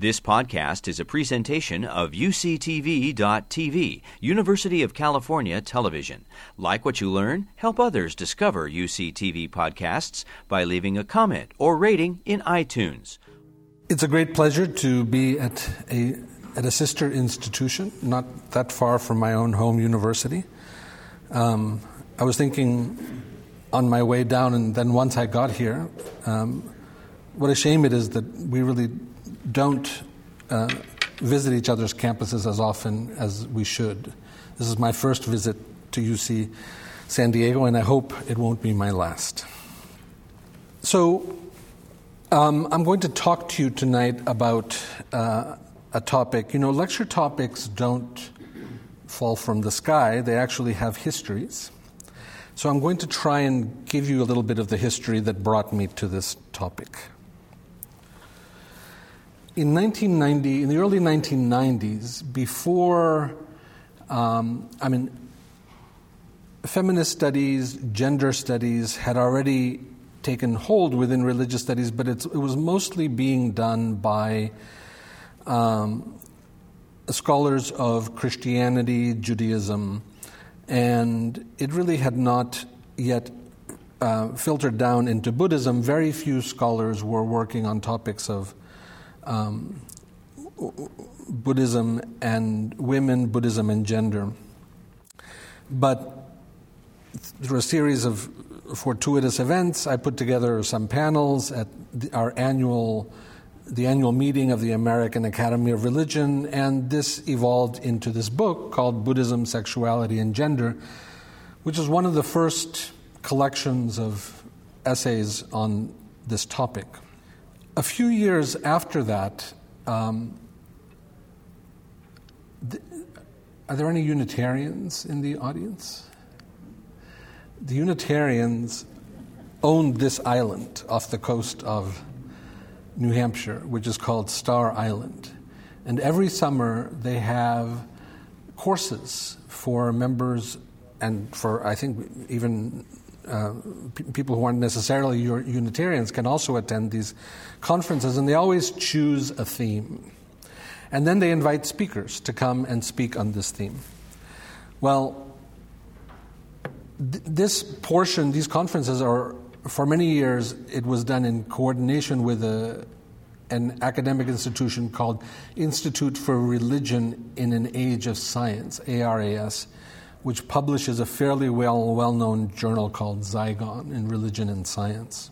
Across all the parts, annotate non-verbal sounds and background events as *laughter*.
This podcast is a presentation of UCTV.tv, University of California Television. Like what you learn, help others discover UCTV podcasts by leaving a comment or rating in iTunes. It's a great pleasure to be at a, at a sister institution, not that far from my own home university. Um, I was thinking on my way down, and then once I got here, um, what a shame it is that we really don't uh, visit each other's campuses as often as we should. This is my first visit to UC San Diego, and I hope it won't be my last. So, um, I'm going to talk to you tonight about uh, a topic. You know, lecture topics don't fall from the sky, they actually have histories. So, I'm going to try and give you a little bit of the history that brought me to this topic in 1990, in the early 1990s, before, um, I mean, feminist studies, gender studies had already taken hold within religious studies, but it was mostly being done by um, scholars of Christianity, Judaism, and it really had not yet uh, filtered down into Buddhism. Very few scholars were working on topics of um, Buddhism and women, Buddhism and gender. But through a series of fortuitous events, I put together some panels at the, our annual the annual meeting of the American Academy of Religion, and this evolved into this book called Buddhism, Sexuality, and Gender, which is one of the first collections of essays on this topic. A few years after that, um, th- are there any Unitarians in the audience? The Unitarians owned this island off the coast of New Hampshire, which is called Star Island. And every summer they have courses for members and for, I think, even uh, p- people who aren't necessarily Unitarians can also attend these conferences, and they always choose a theme. And then they invite speakers to come and speak on this theme. Well, th- this portion, these conferences are, for many years, it was done in coordination with a, an academic institution called Institute for Religion in an Age of Science, IRAS which publishes a fairly well well known journal called Zygon in Religion and Science.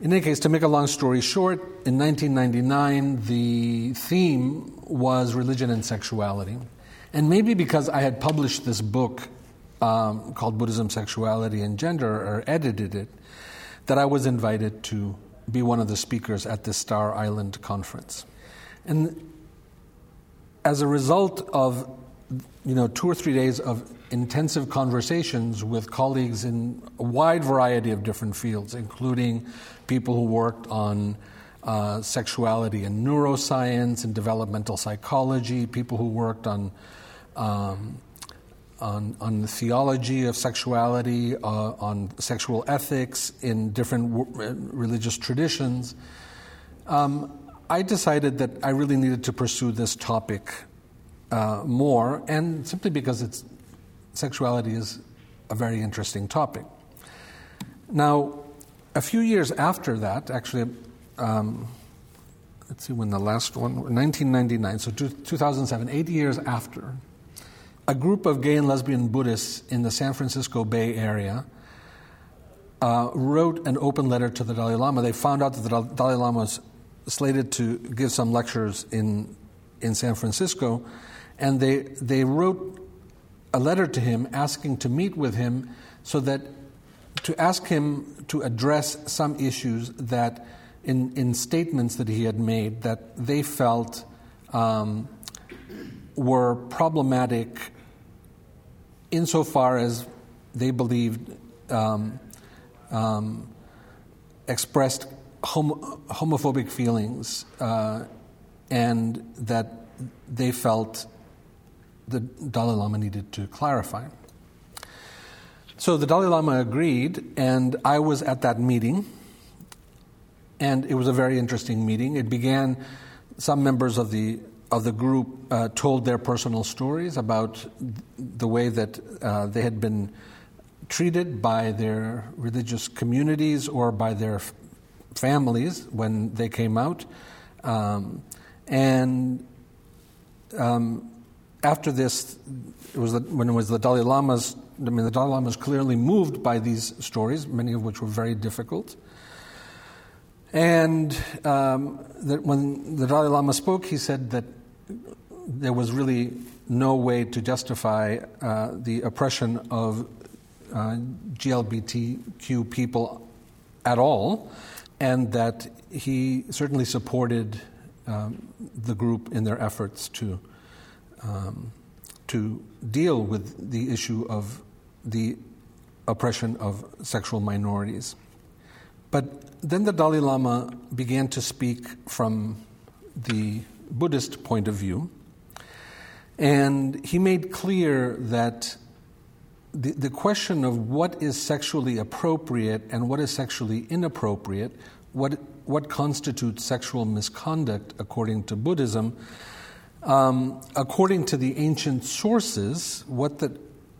In any case, to make a long story short, in 1999, the theme was religion and sexuality. And maybe because I had published this book um, called Buddhism, Sexuality, and Gender, or edited it, that I was invited to be one of the speakers at the Star Island conference. And as a result of you know, two or three days of intensive conversations with colleagues in a wide variety of different fields, including people who worked on uh, sexuality and neuroscience and developmental psychology, people who worked on um, on, on the theology of sexuality, uh, on sexual ethics in different w- religious traditions. Um, I decided that I really needed to pursue this topic uh, more, and simply because it's, sexuality is a very interesting topic. Now, a few years after that, actually, um, let's see when the last one, 1999, so 2007, eight years after, a group of gay and lesbian Buddhists in the San Francisco Bay Area uh, wrote an open letter to the Dalai Lama. They found out that the Dalai Lama was slated to give some lectures in, in San Francisco, and they, they wrote a letter to him asking to meet with him so that to ask him to address some issues that in, in statements that he had made that they felt um, were problematic insofar as they believed um, um, expressed homo- homophobic feelings uh, and that they felt the Dalai Lama needed to clarify. So the Dalai Lama agreed, and I was at that meeting, and it was a very interesting meeting. It began some members of the of the group uh, told their personal stories about the way that uh, they had been treated by their religious communities or by their f- families when they came out. Um, and um, after this, it was the, when it was the Dalai Lama's, I mean, the Dalai Lama was clearly moved by these stories, many of which were very difficult. And um, that when the Dalai Lama spoke, he said that there was really no way to justify uh, the oppression of uh, GLBTQ people at all, and that he certainly supported um, the group in their efforts to um, to deal with the issue of the oppression of sexual minorities. But then the Dalai Lama began to speak from the Buddhist point of view, and he made clear that the, the question of what is sexually appropriate and what is sexually inappropriate, what, what constitutes sexual misconduct according to Buddhism, um, according to the ancient sources, what the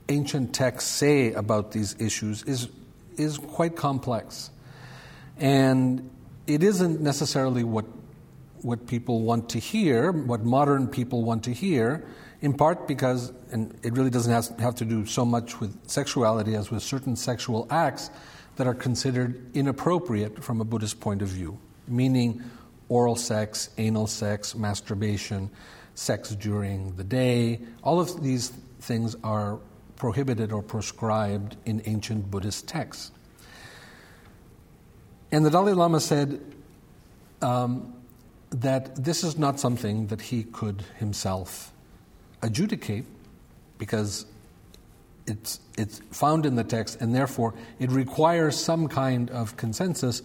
ancient texts say about these issues is, is quite complex. And it isn't necessarily what, what people want to hear, what modern people want to hear, in part because, and it really doesn't have, have to do so much with sexuality as with certain sexual acts that are considered inappropriate from a Buddhist point of view, meaning oral sex, anal sex, masturbation, sex during the day. All of these things are prohibited or prescribed in ancient Buddhist texts. And the Dalai Lama said um, that this is not something that he could himself adjudicate because it's, it's found in the text, and therefore it requires some kind of consensus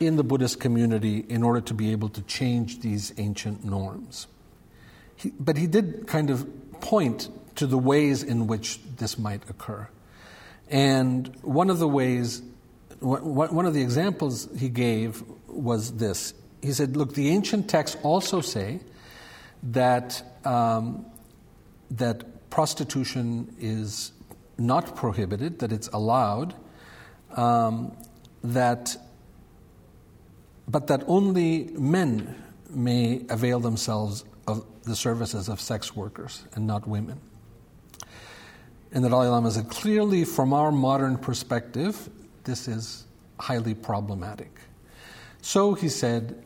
in the Buddhist community in order to be able to change these ancient norms. He, but he did kind of point to the ways in which this might occur. And one of the ways, one of the examples he gave was this. He said, Look, the ancient texts also say that um, that prostitution is not prohibited, that it's allowed, um, that, but that only men may avail themselves of the services of sex workers and not women. And the Dalai Lama said clearly, from our modern perspective, this is highly problematic. So he said,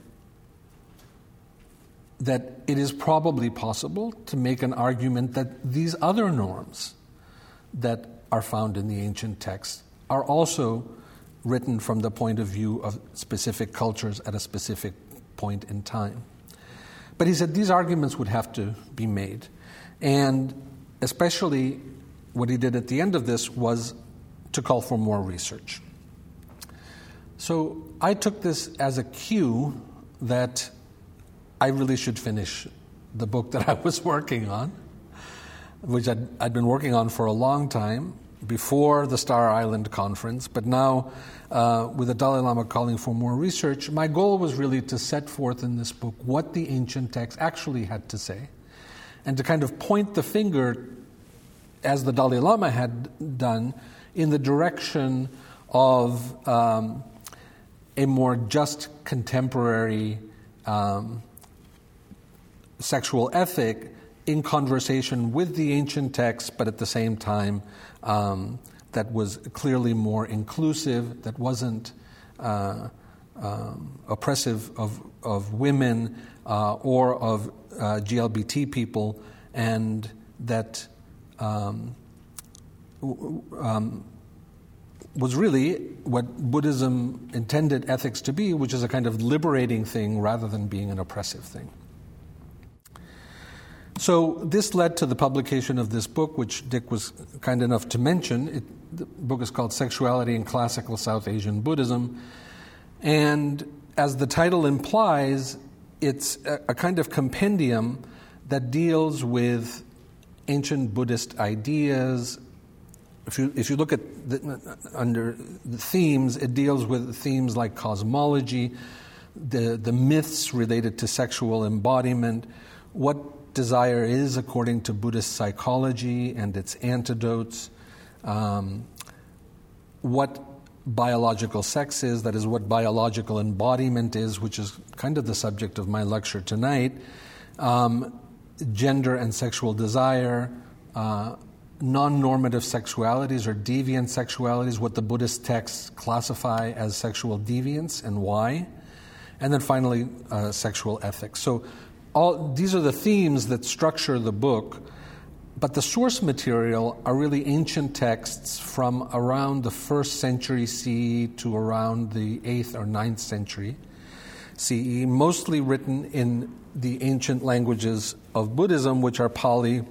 that it is probably possible to make an argument that these other norms that are found in the ancient texts are also written from the point of view of specific cultures at a specific point in time. But he said these arguments would have to be made. And especially what he did at the end of this was to call for more research. So I took this as a cue that I really should finish the book that I was *laughs* working on, which I'd, I'd been working on for a long time before the Star Island conference, but now uh, with the Dalai Lama calling for more research, my goal was really to set forth in this book what the ancient texts actually had to say and to kind of point the finger, as the Dalai Lama had done, in the direction of um, a more just contemporary um, sexual ethic in conversation with the ancient texts, but at the same time um, that was clearly more inclusive, that wasn't uh, um, oppressive of, of women uh, or of uh, GLBT people, and that um, um, was really what Buddhism intended ethics to be, which is a kind of liberating thing rather than being an oppressive thing. So this led to the publication of this book, which Dick was kind enough to mention. It, the book is called Sexuality in Classical South Asian Buddhism. And as the title implies, it's a, a kind of compendium that deals with ancient Buddhist ideas. If you, if you look at the, under the themes, it deals with themes like cosmology, the, the myths related to sexual embodiment, what desire is according to Buddhist psychology and its antidotes, um, what biological sex is, that is, what biological embodiment is, which is kind of the subject of my lecture tonight, um, gender and sexual desire, uh, non normative sexualities or deviant sexualities, what the Buddhist texts classify as sexual deviance and why, and then finally, uh, sexual ethics. So, all, these are the themes that structure the book, but the source material are really ancient texts from around the first century CE to around the 8th or 9th century CE, mostly written in the ancient languages of Buddhism, which are Pali,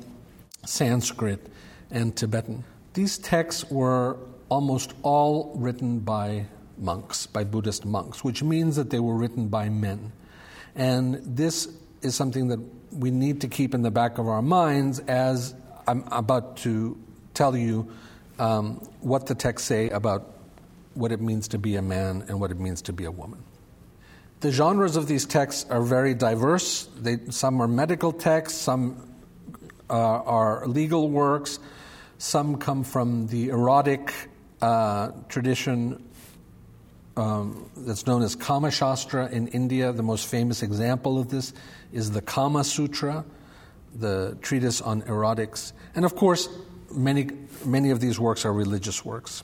Sanskrit, and Tibetan. These texts were almost all written by monks, by Buddhist monks, which means that they were written by men. And this is something that we need to keep in the back of our minds as I'm about to tell you um, what the texts say about what it means to be a man and what it means to be a woman. The genres of these texts are very diverse. They, some are medical texts, some uh, are legal works, some come from the erotic uh, tradition um, that's known as Kama Shastra in India. The most famous example of this is the Kama Sutra, the treatise on erotics. And of course, many, many of these works are religious works.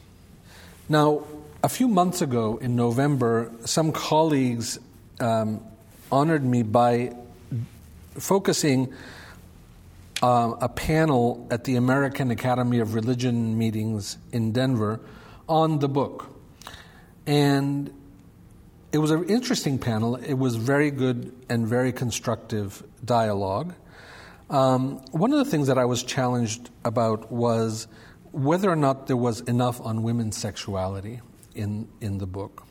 Now, a few months ago in November, some colleagues um, honored me by focusing uh, a panel at the American Academy of Religion meetings in Denver on the book. And it was an interesting panel. It was very good and very constructive dialogue. Um, one of the things that I was challenged about was whether or not there was enough on women's sexuality in, in the book.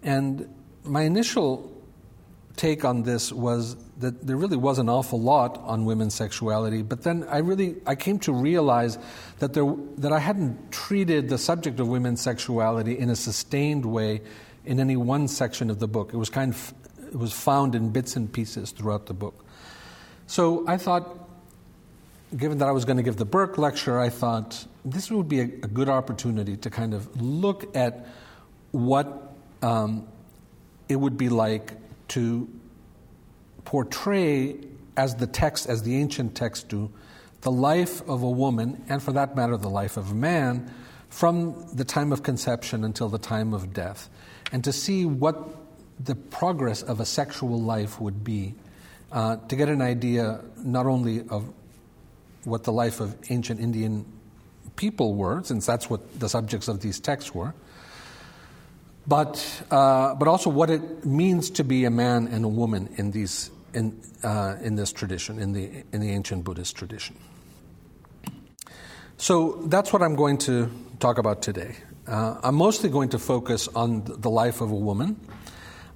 And my initial take on this was that there really was an awful lot on women's sexuality, but then I really I came to realize that there that I hadn't treated the subject of women's sexuality in a sustained way in any one section of the book. It was kind of it was found in bits and pieces throughout the book. So I thought given that I was going to give the Burke lecture, I thought this would be a, a good opportunity to kind of look at what um, it would be like to portray, as the text, as the ancient texts do, the life of a woman, and for that matter, the life of a man, from the time of conception until the time of death, and to see what the progress of a sexual life would be, uh, to get an idea not only of what the life of ancient Indian people were, since that's what the subjects of these texts were, but, uh, but also what it means to be a man and a woman in, these, in, uh, in this tradition, in the, in the ancient Buddhist tradition. So that's what I'm going to talk about today. Uh, I'm mostly going to focus on the life of a woman.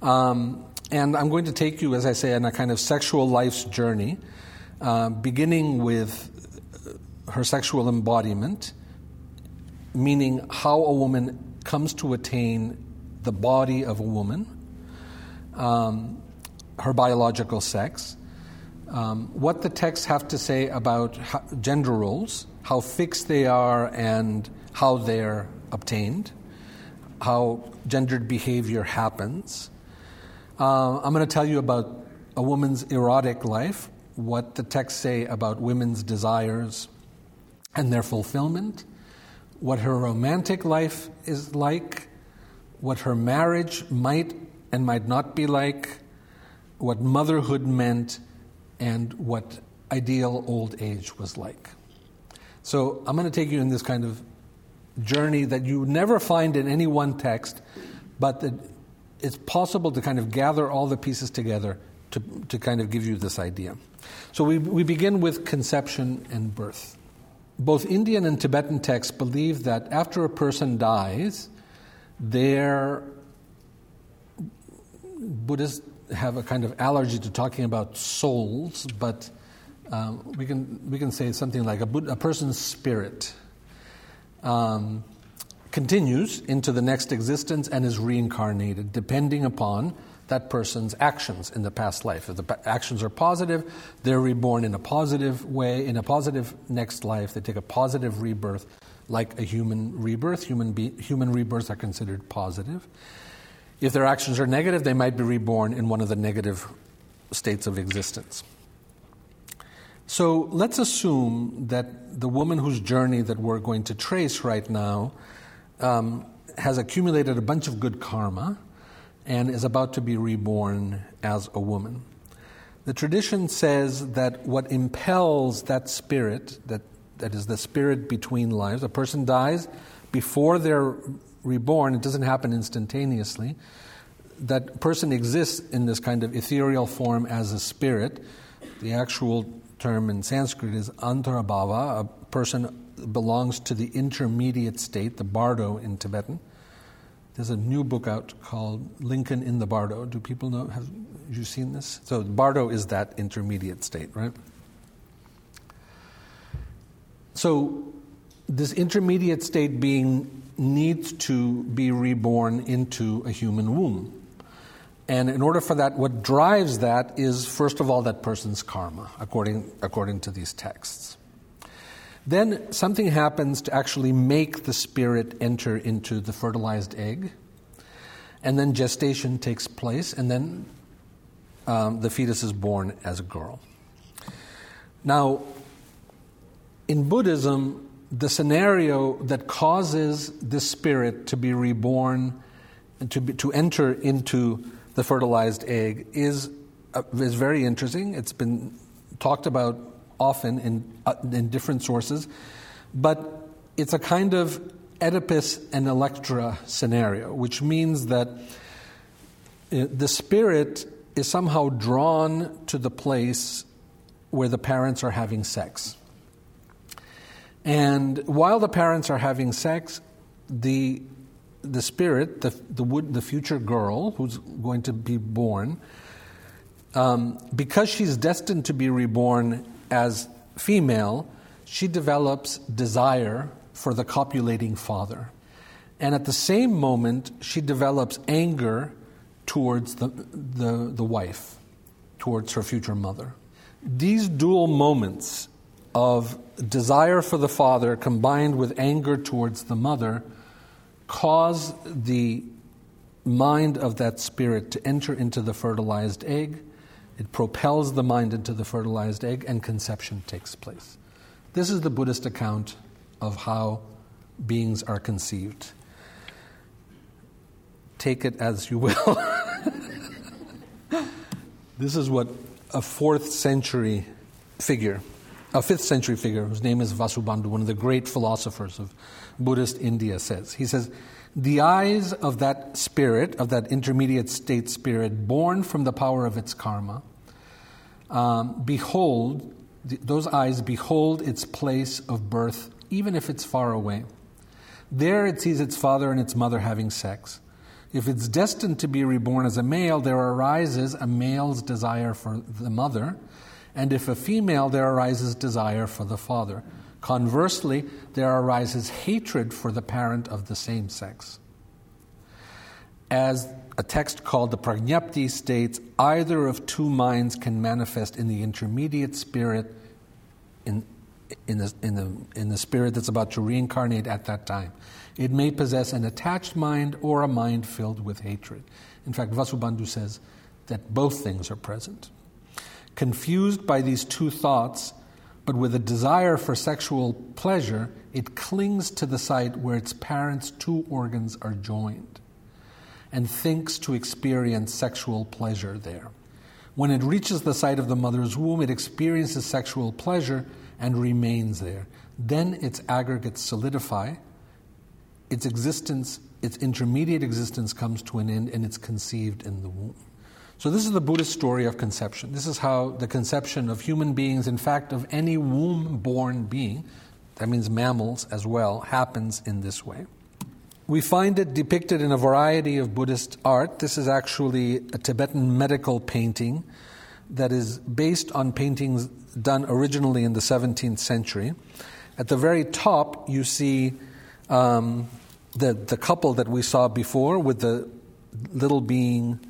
Um, and I'm going to take you, as I say, on a kind of sexual life's journey, uh, beginning with her sexual embodiment, meaning how a woman comes to attain the body of a woman, um, her biological sex, um, what the texts have to say about gender roles, how fixed they are, and how they're obtained, how gendered behavior happens. Uh, I'm going to tell you about a woman's erotic life, what the texts say about women's desires and their fulfillment, what her romantic life is like, what her marriage might and might not be like, what motherhood meant, and what ideal old age was like. So I'm going to take you in this kind of journey that you never find in any one text, but that it's possible to kind of gather all the pieces together to, to kind of give you this idea. So we, we begin with conception and birth. Both Indian and Tibetan texts believe that after a person dies, their Buddhists have a kind of allergy to talking about souls, but um, we, can, we can say something like a, a person's spirit um, continues into the next existence and is reincarnated, depending upon that person's actions in the past life. If the actions are positive, they're reborn in a positive way, in a positive next life. They take a positive rebirth, like a human rebirth. Human, be, human rebirths are considered positive. If their actions are negative, they might be reborn in one of the negative states of existence. So let's assume that the woman whose journey that we're going to trace right now um, has accumulated a bunch of good karma and is about to be reborn as a woman. The tradition says that what impels that spirit, that, that is the spirit between lives, a person dies before they're reborn, it doesn't happen instantaneously. That person exists in this kind of ethereal form as a spirit. The actual term in Sanskrit is antarabhava. A person belongs to the intermediate state, the bardo in Tibetan. There's a new book out called Lincoln in the Bardo. Do people know? Have you seen this? So, Bardo is that intermediate state, right? So, this intermediate state being needs to be reborn into a human womb. And in order for that, what drives that is, first of all, that person's karma, according, according to these texts. Then something happens to actually make the spirit enter into the fertilized egg. And then gestation takes place, and then um, the fetus is born as a girl. Now, in Buddhism, the scenario that causes the spirit to be reborn and to, be, to enter into the fertilized egg is, uh, is very interesting. It's been talked about often in, uh, in different sources, but it's a kind of Oedipus and Electra scenario, which means that uh, the spirit is somehow drawn to the place where the parents are having sex. And while the parents are having sex, the, the spirit, the, the, the future girl who's going to be born, um, because she's destined to be reborn as female, she develops desire for the copulating father. And at the same moment, she develops anger towards the, the, the wife, towards her future mother. These dual moments of desire for the father combined with anger towards the mother cause the mind of that spirit to enter into the fertilized egg it propels the mind into the fertilized egg, and conception takes place. This is the Buddhist account of how beings are conceived. Take it as you will. *laughs* this is what a fourth century figure, a fifth century figure, whose name is Vasubandhu, one of the great philosophers of Buddhist India, says. He says, the eyes of that spirit, of that intermediate state spirit, born from the power of its karma, um, behold, th- those eyes behold its place of birth, even if it's far away. There it sees its father and its mother having sex. If it's destined to be reborn as a male, there arises a male's desire for the mother, and if a female, there arises desire for the father. Conversely, there arises hatred for the parent of the same sex. As a text called the Prajnapti states, either of two minds can manifest in the intermediate spirit, in, in, the, in, the, in the spirit that's about to reincarnate at that time. It may possess an attached mind or a mind filled with hatred. In fact, Vasubandhu says that both things are present. Confused by these two thoughts, but with a desire for sexual pleasure, it clings to the site where its parents' two organs are joined and thinks to experience sexual pleasure there. When it reaches the site of the mother's womb, it experiences sexual pleasure and remains there. Then its aggregates solidify, its existence, its intermediate existence comes to an end, and it's conceived in the womb. So, this is the Buddhist story of conception. This is how the conception of human beings, in fact, of any womb born being, that means mammals as well, happens in this way. We find it depicted in a variety of Buddhist art. This is actually a Tibetan medical painting that is based on paintings done originally in the 17th century. At the very top, you see um, the, the couple that we saw before with the little being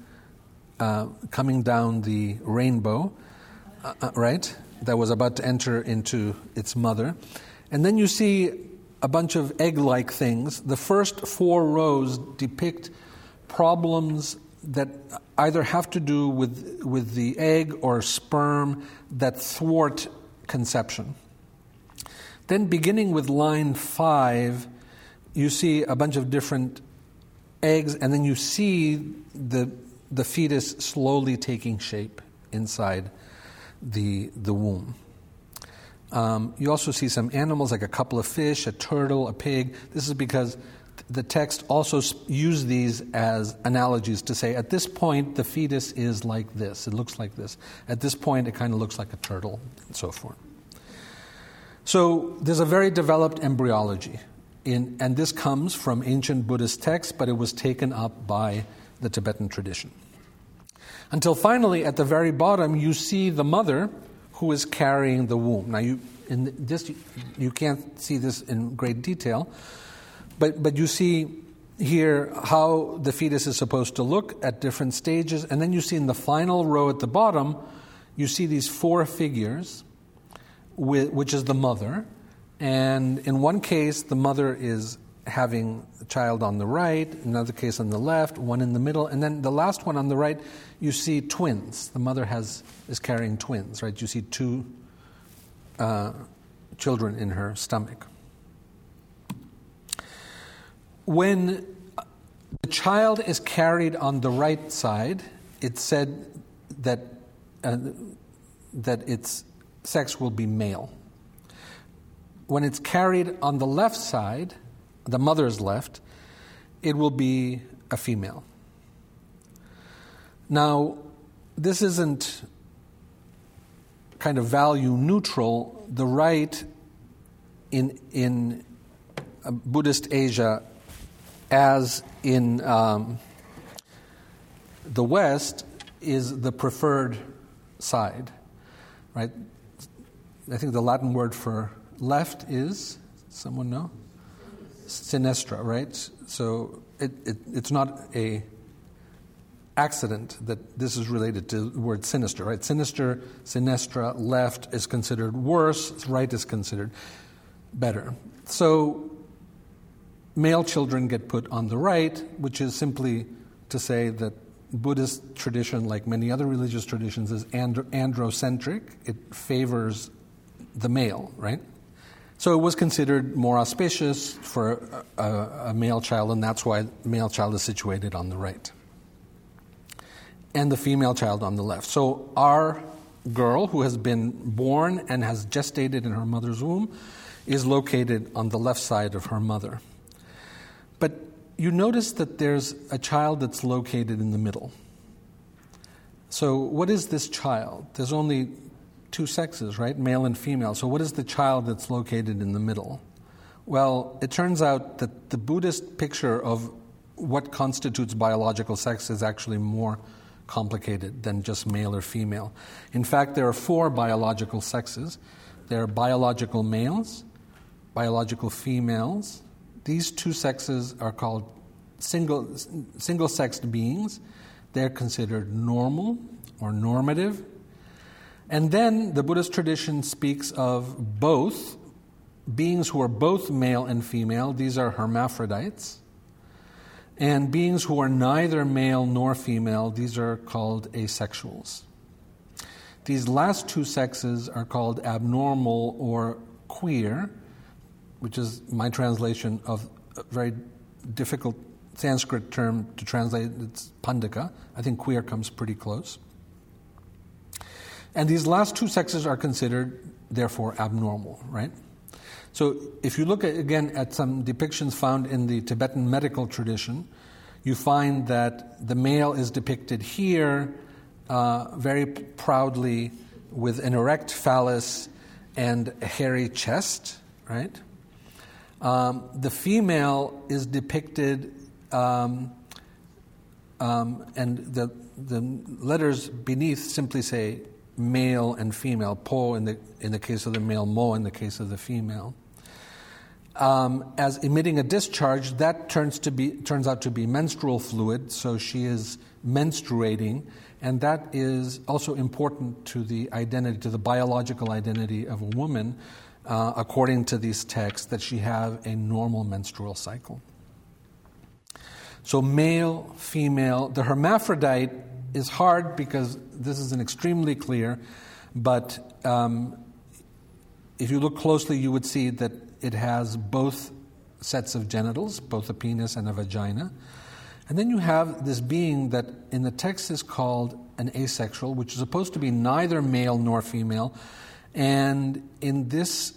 uh, coming down the rainbow, uh, uh, right? That was about to enter into its mother. And then you see a bunch of egg like things. The first four rows depict problems that either have to do with, with the egg or sperm that thwart conception. Then, beginning with line five, you see a bunch of different eggs, and then you see the, the fetus slowly taking shape inside the, the womb. Um, you also see some animals like a couple of fish, a turtle, a pig. This is because the text also use these as analogies to say at this point the fetus is like this, it looks like this. At this point it kind of looks like a turtle, and so forth. So there's a very developed embryology, in, and this comes from ancient Buddhist texts, but it was taken up by the Tibetan tradition. Until finally, at the very bottom, you see the mother who is carrying the womb. Now, you, in this, you can't see this in great detail, but, but you see here how the fetus is supposed to look at different stages, and then you see in the final row at the bottom, you see these four figures which is the mother. And in one case, the mother is having the child on the right, another case on the left, one in the middle, and then the last one on the right, you see twins. The mother has is carrying twins, right? You see two uh, children in her stomach. When the child is carried on the right side, it's said that uh, that it's sex will be male. When it's carried on the left side, the mother is left, it will be a female. Now, this isn't kind of value neutral. The right in, in uh, Buddhist Asia, as in um, the West, is the preferred side, right? I think the Latin word for left is, someone know? Sinistra, right? So it, it, it's not a accident that this is related to the word sinister, right? Sinister, sinistra, left is considered worse, right is considered better. So male children get put on the right, which is simply to say that Buddhist tradition, like many other religious traditions, is androcentric. It favors the male, right? So it was considered more auspicious for a, a, male child, and that's why the male child is situated on the right. And the female child on the left. So our girl, who has been born and has gestated in her mother's womb, is located on the left side of her mother. But you notice that there's a child that's located in the middle. So, what is this child? There's only two sexes, right? Male and female. So, what is the child that's located in the middle? Well, it turns out that the Buddhist picture of what constitutes biological sex is actually more complicated than just male or female. In fact, there are four biological sexes there are biological males, biological females. These two sexes are called single, single sexed beings. They're considered normal or normative and then the Buddhist tradition speaks of both beings who are both male and female, these are hermaphrodites, and beings who are neither male nor female, these are called asexuals. These last two sexes are called abnormal or queer, which is my translation of a very difficult Sanskrit term to translate. It's pandaka. I think queer comes pretty close. And these last two sexes are considered, therefore, abnormal, right? So if you look at, again at some depictions found in the Tibetan medical tradition, you find that the male is depicted here uh, very proudly with an erect phallus and a hairy chest, right? Um, the female is depicted, um, um, and the, the letters beneath simply say male and female, po in the, in the case of the male, mo in the case of the female. um, as emitting a discharge, that turns, to be, turns out to be menstrual fluid, so she is menstruating, and that is also important to the identity, to the biological identity of a woman, uh, according to these texts, that she have a normal menstrual cycle. So, male, female, the hermaphrodite is hard because this isn't extremely clear, but um, if you look closely, you would see that it has both sets of genitals, both a penis and a vagina. And then you have this being that in the text is called an asexual, which is supposed to be neither male nor female. And in, this,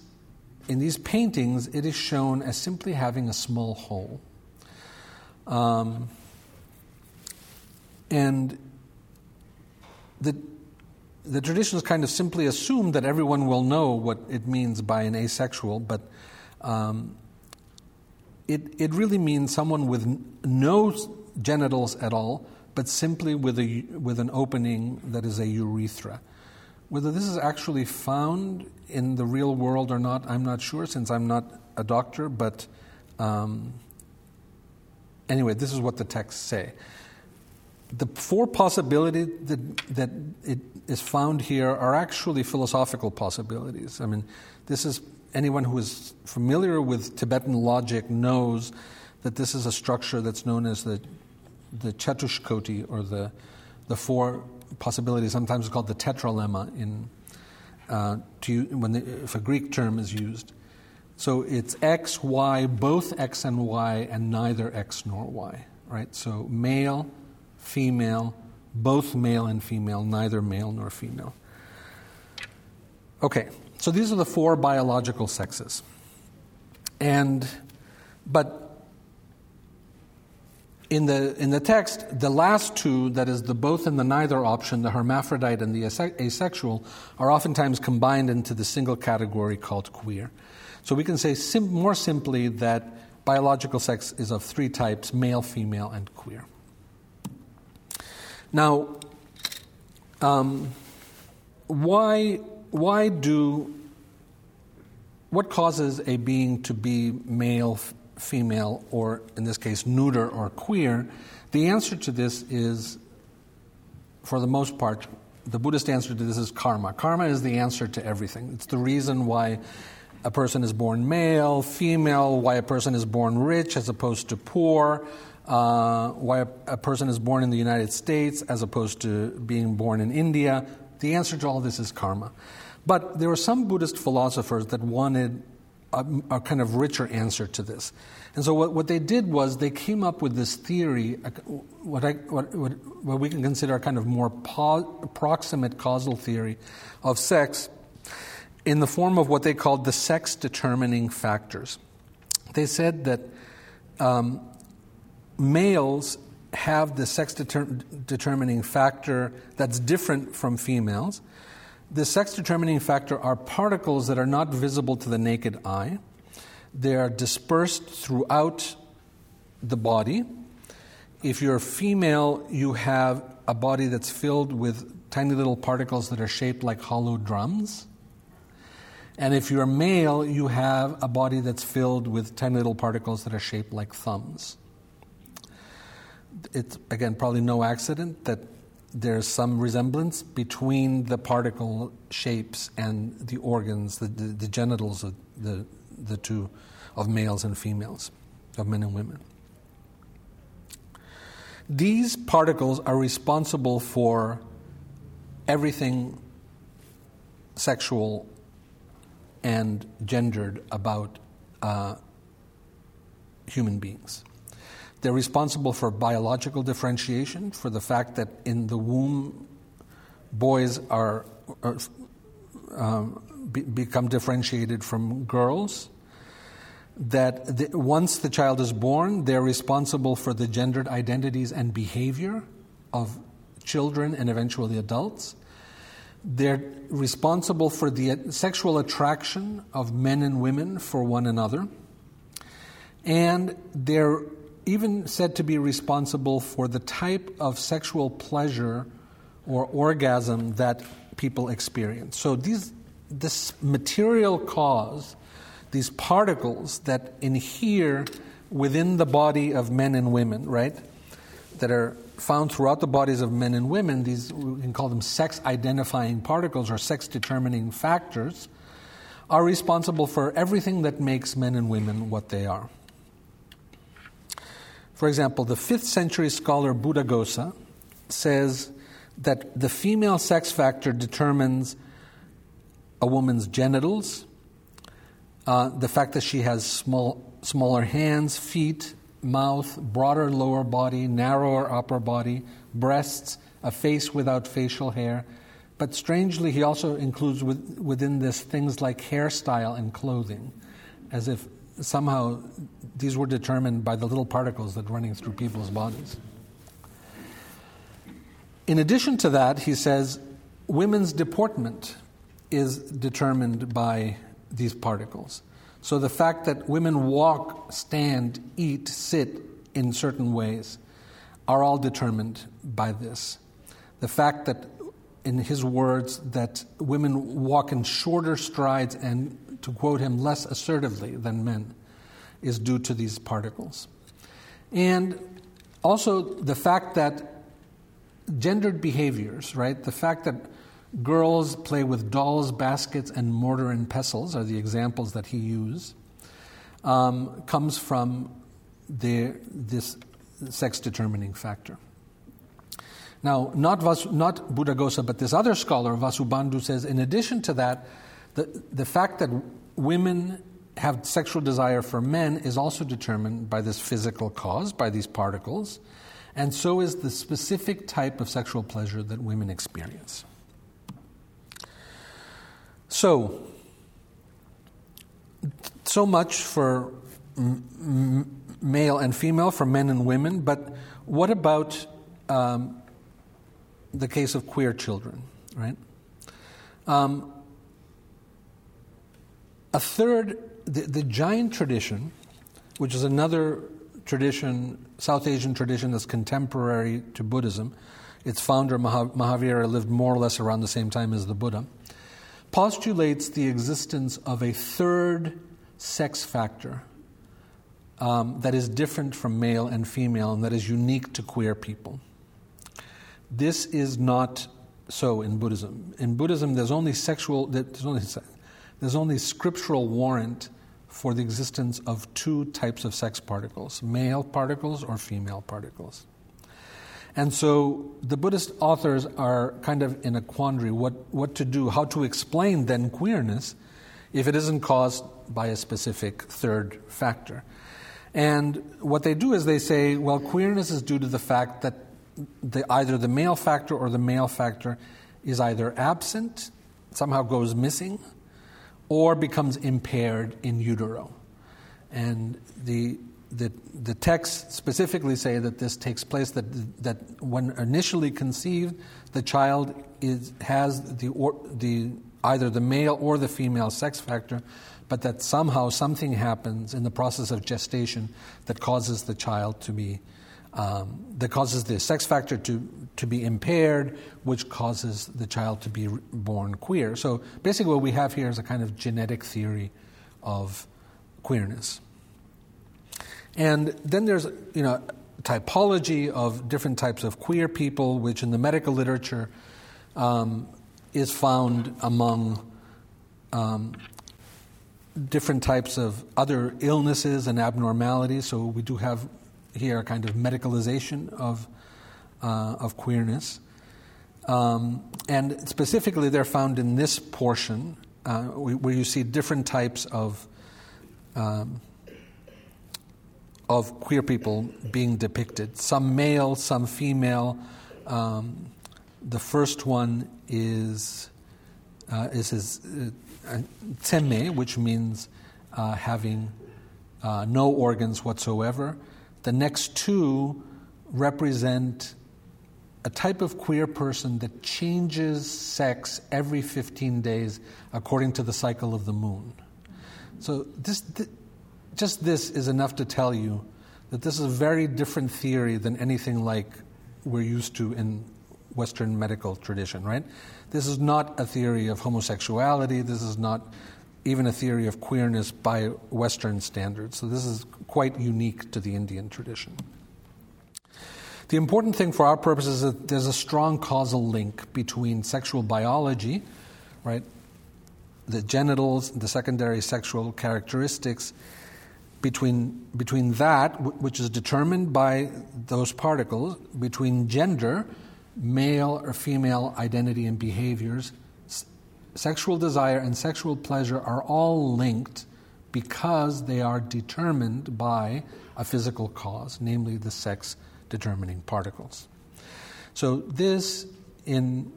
in these paintings, it is shown as simply having a small hole. Um, and the, the traditions kind of simply assume that everyone will know what it means by an asexual, but um, it, it really means someone with no genitals at all, but simply with, a, with an opening that is a urethra. Whether this is actually found in the real world or not, I'm not sure since I'm not a doctor, but um, anyway, this is what the texts say. The four possibilities that, that it is found here are actually philosophical possibilities. I mean, this is anyone who is familiar with Tibetan logic knows that this is a structure that's known as the, the Chatushkoti, or the, the four possibilities, sometimes called the tetralemma in, uh, to, when the, if a Greek term is used. So it's X, Y, both X and Y, and neither X nor Y, right? So male, female, both male and female, neither male nor female. Okay, so these are the four biological sexes. And, but in the, in the text, the last two, that is the both and the neither option, the hermaphrodite and the asexual, are oftentimes combined into the single category called queer. So we can say sim- more simply that biological sex is of three types male, female, and queer. Now, um, why why do what causes a being to be male, f- female, or in this case, neuter or queer? The answer to this is, for the most part, the Buddhist answer to this is karma. Karma is the answer to everything. It's the reason why a person is born male, female, why a person is born rich as opposed to poor, uh, why a, a person is born in the United States as opposed to being born in India. The answer to all this is karma. But there were some Buddhist philosophers that wanted a, a kind of richer answer to this. And so what, what they did was they came up with this theory, what, I, what, what, what we can consider a kind of more po- proximate causal theory of sex in the form of what they called the sex determining factors. They said that um, males have the sex deter- determining factor that's different from females. The sex determining factor are particles that are not visible to the naked eye. They are dispersed throughout the body. If you're a female, you have a body that's filled with tiny little particles that are shaped like hollow drums. And if you're a male, you have a body that's filled with tiny little particles that are shaped like thumbs it's again probably no accident that there's some resemblance between the particle shapes and the organs, the, the, the, genitals of the, the two, of males and females, of men and women. These particles are responsible for everything sexual and gendered about uh, human beings. They're responsible for biological differentiation, for the fact that in the womb, boys are, are um, be, become differentiated from girls. That the, once the child is born, they're responsible for the gendered identities and behavior of children and eventually adults. They're responsible for the sexual attraction of men and women for one another. And they're even said to be responsible for the type of sexual pleasure or orgasm that people experience. So these, this material cause these particles that inhere within the body of men and women, right? That are found throughout the bodies of men and women. These, we can call them sex identifying particles or sex determining factors, are responsible for everything that makes men and women what they are. For example, the 5th century scholar Buddhaghosa says that the female sex factor determines a woman's genitals, uh, the fact that she has small, smaller hands, feet, mouth, broader lower body, narrower upper body, breasts, a face without facial hair. But strangely, he also includes with, within this things like hairstyle and clothing, as if somehow these were determined by the little particles that are running through people's bodies. In addition to that, he says women's deportment is determined by these particles. So the fact that women walk, stand, eat, sit in certain ways are all determined by this. The fact that, in his words, that women walk in shorter strides and, to quote him, less assertively than men is due to these particles. And also the fact that gendered behaviors, right? The fact that Girls play with dolls, baskets, and mortar and pestles, are the examples that he used, um, comes from the, this sex determining factor. Now, not, Vas, not Buddhaghosa, but this other scholar, Vasubandhu, says in addition to that, the, the fact that women have sexual desire for men is also determined by this physical cause, by these particles, and so is the specific type of sexual pleasure that women experience. So, so much for m- male and female, for men and women, but what about um, the case of queer children, right? Um, a third, the, the Jain tradition, which is another tradition, South Asian tradition that's contemporary to Buddhism, its founder Mahavira lived more or less around the same time as the Buddha postulates the existence of a third sex factor um, that is different from male and female and that is unique to queer people. This is not so in Buddhism. In Buddhism, there's only sexual, there's only, there's only scriptural warrant for the existence of two types of sex particles male particles or female particles. And so the Buddhist authors are kind of in a quandary what, what to do, how to explain then queerness if it isn't caused by a specific third factor. And what they do is they say, well, queerness is due to the fact that the, either the male factor or the male factor is either absent, somehow goes missing, or becomes impaired in utero. And the the, the texts specifically say that this takes place that, that when initially conceived, the child is, has the, or, the, either the male or the female sex factor, but that somehow something happens in the process of gestation that causes the child to be, um, that causes the sex factor to, to be impaired, which causes the child to be born queer. So basically, what we have here is a kind of genetic theory of queerness. And then there's, you know, typology of different types of queer people, which in the medical literature um, is found among um, different types of other illnesses and abnormalities. So we do have here a kind of medicalization of, uh, of queerness. Um, and specifically, they're found in this portion uh, where you see different types of um, of queer people being depicted some male, some female. Um, the first one is, uh, is his uh, teme, which means uh, having uh, no organs whatsoever. The next two represent a type of queer person that changes sex every 15 days according to the cycle of the moon. So this, just this is enough to tell you that this is a very different theory than anything like we're used to in Western medical tradition, right? This is not a theory of homosexuality. This is not even a theory of queerness by Western standards. So this is quite unique to the Indian tradition. The important thing for our purposes is that there's a strong causal link between sexual biology, right, the genitals, the secondary sexual characteristics, between, between that, which is determined by those particles, between gender, male or female identity and behaviors, sexual desire and sexual pleasure are all linked because they are determined by a physical cause, namely the sex determining particles. So, this in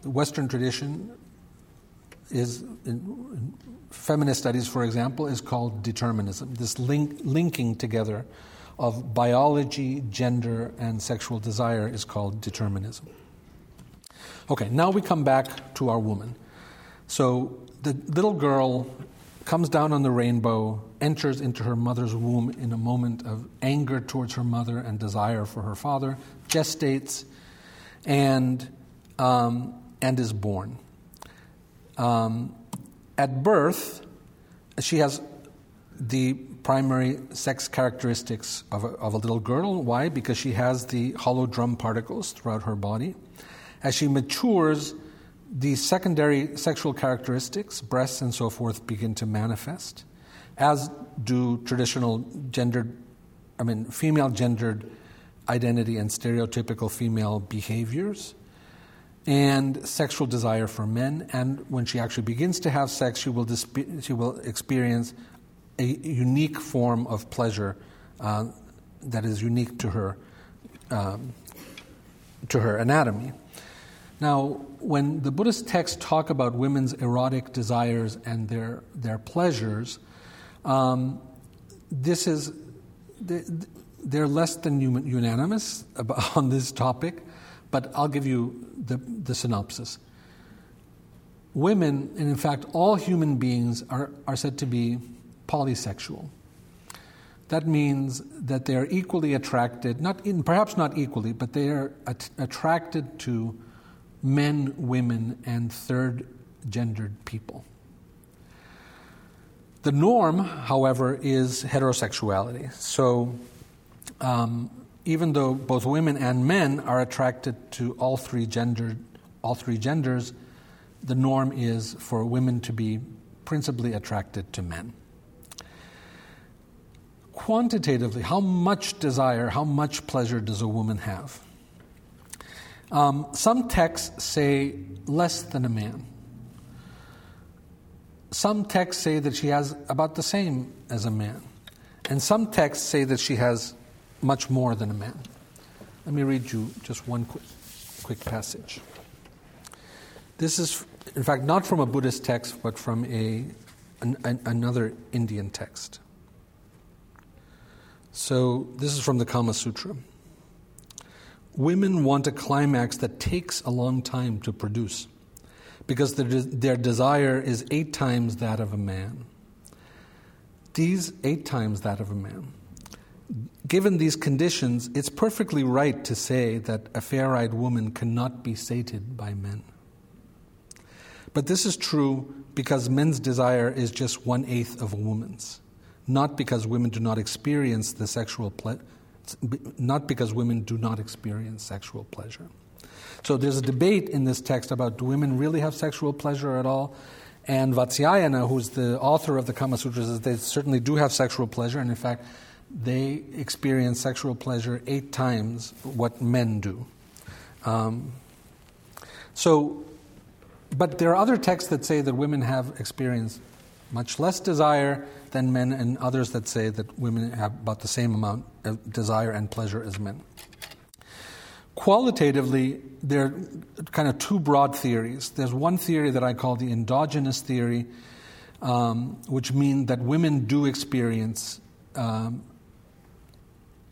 the Western tradition is in feminist studies, for example, is called determinism. This link, linking together of biology, gender, and sexual desire is called determinism. Okay, now we come back to our woman. So the little girl comes down on the rainbow, enters into her mother's womb in a moment of anger towards her mother and desire for her father, gestates, and, um, and is born. Um, at birth, she has the primary sex characteristics of a, of a little girl. Why? Because she has the hollow drum particles throughout her body. As she matures, the secondary sexual characteristics, breasts and so forth, begin to manifest, as do traditional gendered, I mean, female gendered identity and stereotypical female behaviors, and sexual desire for men. And when she actually begins to have sex, she will, disp- she will experience a unique form of pleasure uh, that is unique to her, um, to her anatomy. Now, when the Buddhist texts talk about women's erotic desires and their, their pleasures, um, this is, they're less than unanimous *laughs* on this topic, but I'll give you the, the synopsis. Women, and in fact, all human beings, are, are said to be polysexual. That means that they are equally attracted, not in, perhaps not equally, but they are at, attracted to men, women, and third gendered people. The norm, however, is heterosexuality. So, um, even though both women and men are attracted to all three gendered, all three genders, the norm is for women to be principally attracted to men. Quantitatively, how much desire, how much pleasure does a woman have? Um, some texts say less than a man. Some texts say that she has about the same as a man. And some texts say that she has much more than a man. Let me read you just one quick, quick passage. This is, in fact, not from a Buddhist text, but from a, an, an, another Indian text. So, this is from the Kama Sutra. Women want a climax that takes a long time to produce because their, their desire is eight times that of a man. These eight times that of a man. Given these conditions, it's perfectly right to say that a fair eyed woman cannot be sated by men. But this is true because men's desire is just one eighth of a woman's, not because women do not experience the sexual pleasure not because women do not experience sexual pleasure. So there's a debate in this text about do women really have sexual pleasure at all? And Vatsyayana, who's the author of the Kama Sutras, says they certainly do have sexual pleasure, and in fact, they experience sexual pleasure eight times what men do. Um, so, but there are other texts that say that women have experienced much less desire than men, and others that say that women have about the same amount of desire and pleasure as men. Qualitatively, there are kind of two broad theories. There's one theory that I call the endogenous theory, um, which means that women do experience um,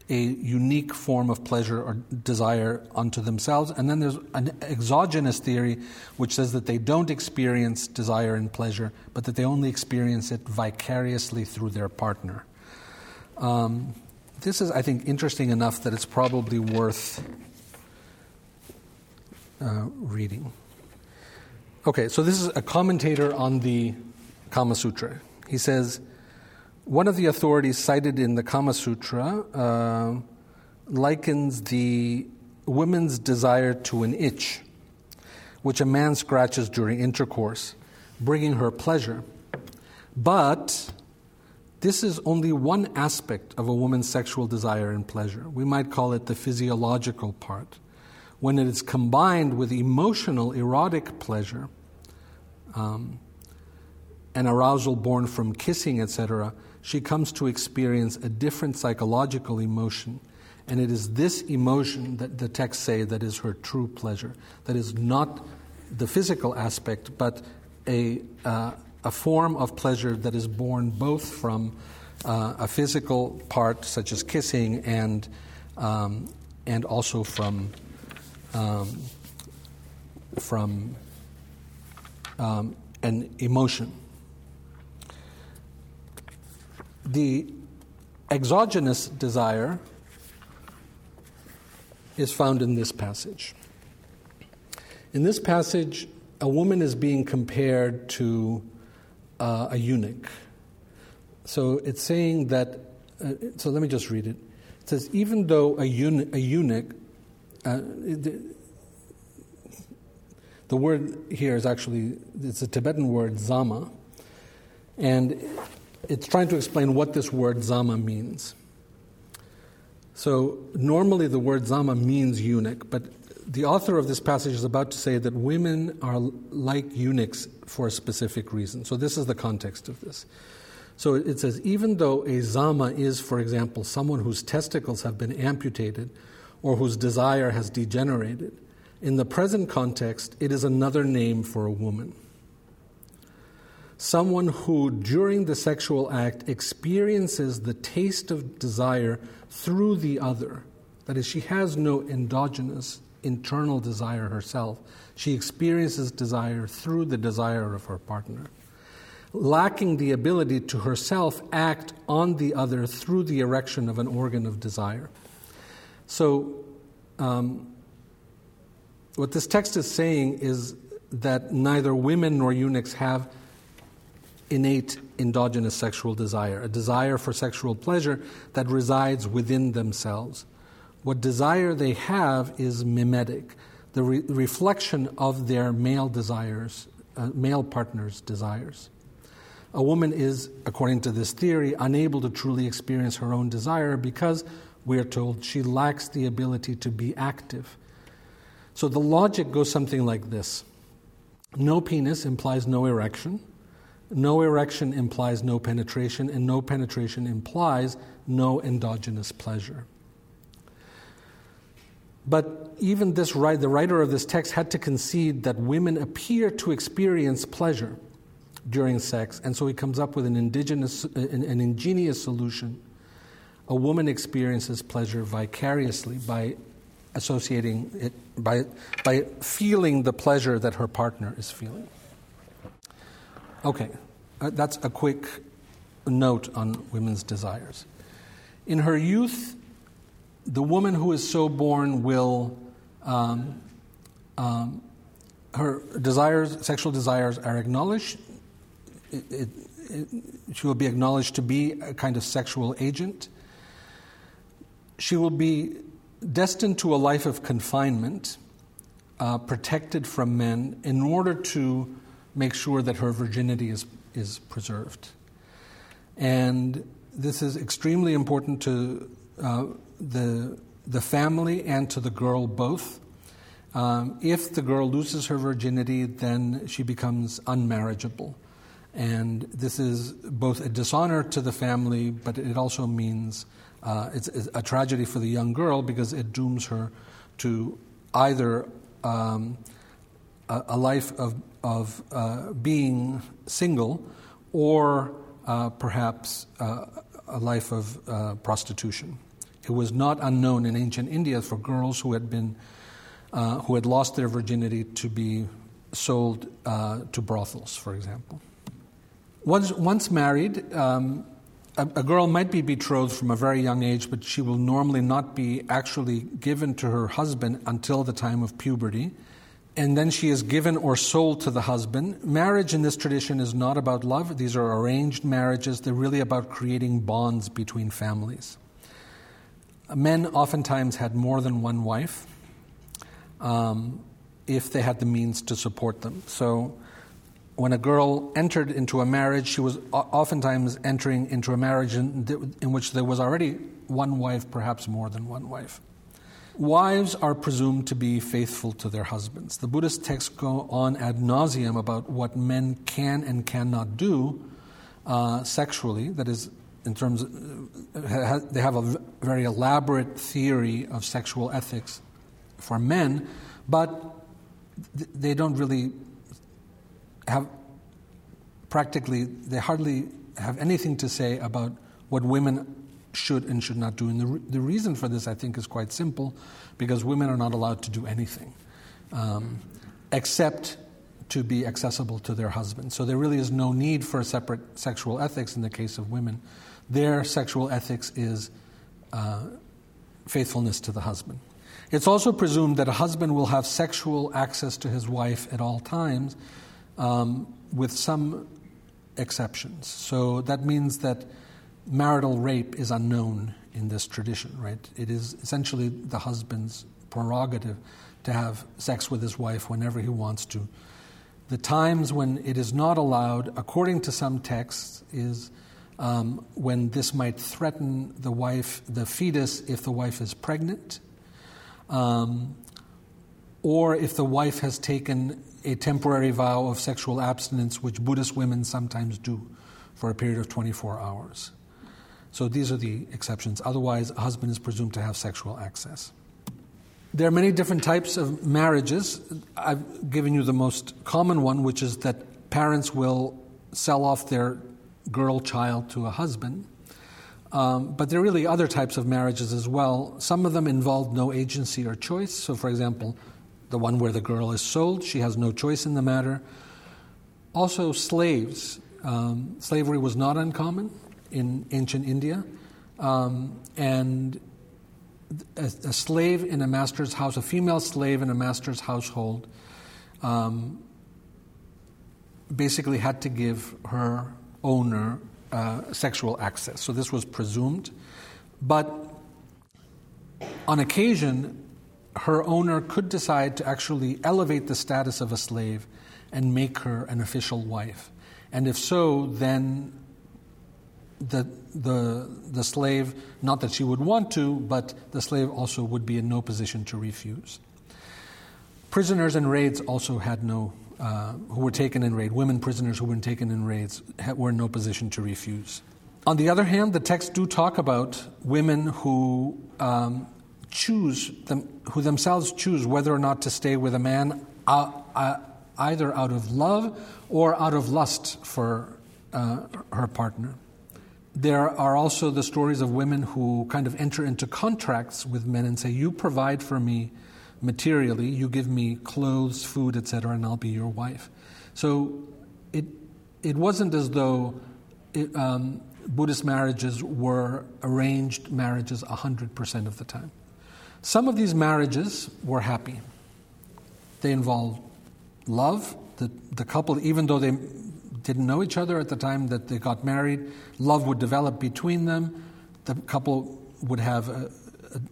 a unique form of pleasure or desire unto themselves. And then there's an exogenous theory which says that they don't experience desire and pleasure, but that they only experience it vicariously through their partner. Um, this is, I think, interesting enough that it's probably worth uh, reading. Okay, so this is a commentator on the Kama Sutra. He says, one of the authorities cited in the Kama Sutra uh, likens the woman's desire to an itch, which a man scratches during intercourse, bringing her pleasure. But this is only one aspect of a woman's sexual desire and pleasure. We might call it the physiological part. When it is combined with emotional, erotic pleasure, um, and arousal born from kissing, etc., she comes to experience a different psychological emotion. And it is this emotion that the texts say that is her true pleasure. That is not the physical aspect, but a, uh, a form of pleasure that is born both from uh, a physical part, such as kissing, and, um, and also from, um, from um, an emotion. The exogenous desire is found in this passage. In this passage, a woman is being compared to uh, a eunuch. So it's saying that, uh, so let me just read it. It says, even though a, eunuch, a eunuch uh, the, the word here is actually, it's a Tibetan word, zama, and it's trying to explain what this word zama means. So, normally the word zama means eunuch, but the author of this passage is about to say that women are like eunuchs for a specific reason. So, this is the context of this. So, it says, even though a zama is, for example, someone whose testicles have been amputated or whose desire has degenerated, in the present context, it is another name for a woman someone who, during the sexual act, experiences the taste of desire through the other. That is, she has no endogenous internal desire herself. She experiences desire through the desire of her partner. Lacking the ability to herself act on the other through the erection of an organ of desire. So, um, what this text is saying is that neither women nor eunuchs have innate endogenous sexual desire, a desire for sexual pleasure that resides within themselves. What desire they have is mimetic, the re- reflection of their male desires, uh, male partner's desires. A woman is, according to this theory, unable to truly experience her own desire because, we are told, she lacks the ability to be active. So the logic goes something like this No penis implies no erection. No erection implies no penetration, and no penetration implies no endogenous pleasure. But even this the writer of this text had to concede that women appear to experience pleasure during sex, and so he comes up with an indigenous, an, ingenious solution. A woman experiences pleasure vicariously by associating it, by, by feeling the pleasure that her partner is feeling. Okay, uh, that's a quick note on women's desires. In her youth, the woman who is so born will, um, um, her desires, sexual desires are acknowledged. It, it, it, she will be acknowledged to be a kind of sexual agent. She will be destined to a life of confinement, uh, protected from men, in order to make sure that her virginity is, is preserved. And this is extremely important to uh, the, the family and to the girl both. Um, if the girl loses her virginity, then she becomes unmarriageable. And this is both a dishonor to the family, but it also means uh, it's, it's, a tragedy for the young girl because it dooms her to either um, a, life of, of uh, being single or uh, perhaps uh, a life of uh, prostitution. It was not unknown in ancient India for girls who had been uh, who had lost their virginity to be sold uh, to brothels, for example. Once, once married, um, a, girl might be betrothed from a very young age, but she will normally not be actually given to her husband until the time of puberty and then she is given or sold to the husband. Marriage in this tradition is not about love, these are arranged marriages. They're really about creating bonds between families. Men oftentimes had more than one wife um, if they had the means to support them. So, when a girl entered into a marriage, she was oftentimes entering into a marriage in, in which there was already one wife, perhaps more than one wife. Wives are presumed to be faithful to their husbands. The Buddhist texts go on ad nauseum about what men can and cannot do uh, sexually. That is, in terms, of, uh, they have a very elaborate theory of sexual ethics for men, but they don't really have practically, they hardly have anything to say about what women should and should not do. And the, re- the reason for this, I think, is quite simple because women are not allowed to do anything um, except to be accessible to their husbands. So there really is no need for a separate sexual ethics in the case of women. Their sexual ethics is uh, faithfulness to the husband. It's also presumed that a husband will have sexual access to his wife at all times, um, with some exceptions. So that means that marital rape is unknown in this tradition, right? It is essentially the husband's prerogative to have sex with his wife whenever he wants to. The times when it is not allowed, according to some texts, is um, when this might threaten the wife, the fetus, if the wife is pregnant, um, or if the wife has taken a temporary vow of sexual abstinence, which Buddhist women sometimes do for a period of 24 hours. So these are the exceptions. Otherwise, a husband is presumed to have sexual access. There are many different types of marriages. I've given you the most common one, which is that parents will sell off their girl child to a husband. Um, but there are really other types of marriages as well. Some of them involve no agency or choice. So, for example, the one where the girl is sold, she has no choice in the matter. Also, slaves. Um, slavery was not uncommon in ancient India. Um, and a, a, slave in a master's house, a female slave in a master's household, um, basically had to give her owner uh, sexual access. So this was presumed. But on occasion, her owner could decide to actually elevate the status of a slave and make her an official wife. And if so, then the, the, the slave, not that she would want to, but the slave also would be in no position to refuse. Prisoners in raids also had no, uh, who were taken in raid, women prisoners who were taken in raids were in no position to refuse. On the other hand, the texts do talk about women who um, choose, them, who themselves choose whether or not to stay with a man, uh, uh, either out of love or out of lust for uh, her partner. There are also the stories of women who kind of enter into contracts with men and say, You provide for me materially, you give me clothes, food, etc., and I'll be your wife. So it, it wasn't as though it, um, Buddhist marriages were arranged marriages 100% of the time. Some of these marriages were happy. They involved love. The, the couple, even though they didn't know each other at the time that they got married. Love would develop between them. The couple would have a,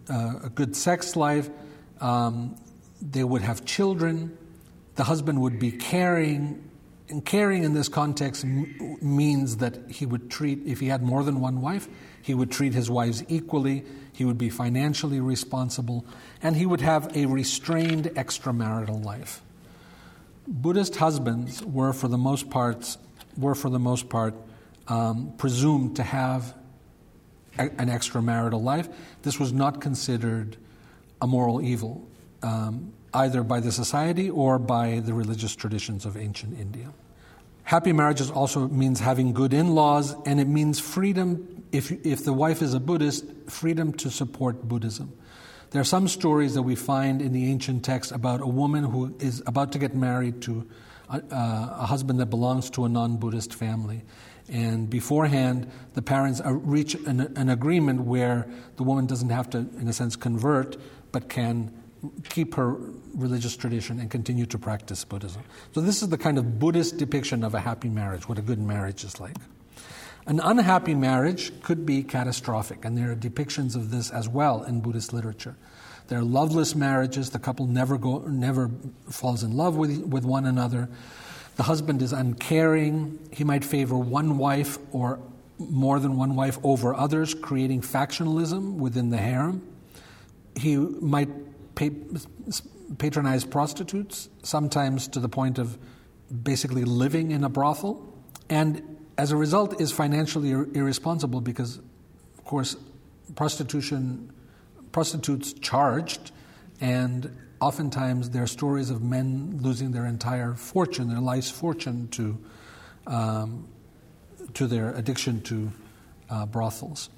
a, a good sex life. Um, they would have children. The husband would be caring. And caring in this context m- means that he would treat, if he had more than one wife, he would treat his wives equally. He would be financially responsible. And he would have a restrained extramarital life. Buddhist husbands were, for the most part, were for the most part um, presumed to have a, an extramarital life. This was not considered a moral evil, um, either by the society or by the religious traditions of ancient India. Happy marriages also means having good in laws, and it means freedom, if, if the wife is a Buddhist, freedom to support Buddhism. There are some stories that we find in the ancient texts about a woman who is about to get married to a, a husband that belongs to a non Buddhist family. And beforehand, the parents uh, reach an, an, agreement where the woman doesn't have to, in a sense, convert, but can keep her religious tradition and continue to practice Buddhism. So, this is the kind of Buddhist depiction of a happy marriage, what a good marriage is like. An unhappy marriage could be catastrophic, and there are depictions of this as well in Buddhist literature. There are loveless marriages, the couple never, go, never falls in love with, with one another. The husband is uncaring, he might favor one wife or more than one wife over others, creating factionalism within the harem. He might pay, patronize prostitutes, sometimes to the point of basically living in a brothel. And as a result, is financially irresponsible because, of course, prostitution, prostitutes charged, and oftentimes there are stories of men losing their entire fortune, their life's fortune, to, um, to their addiction to uh, brothels.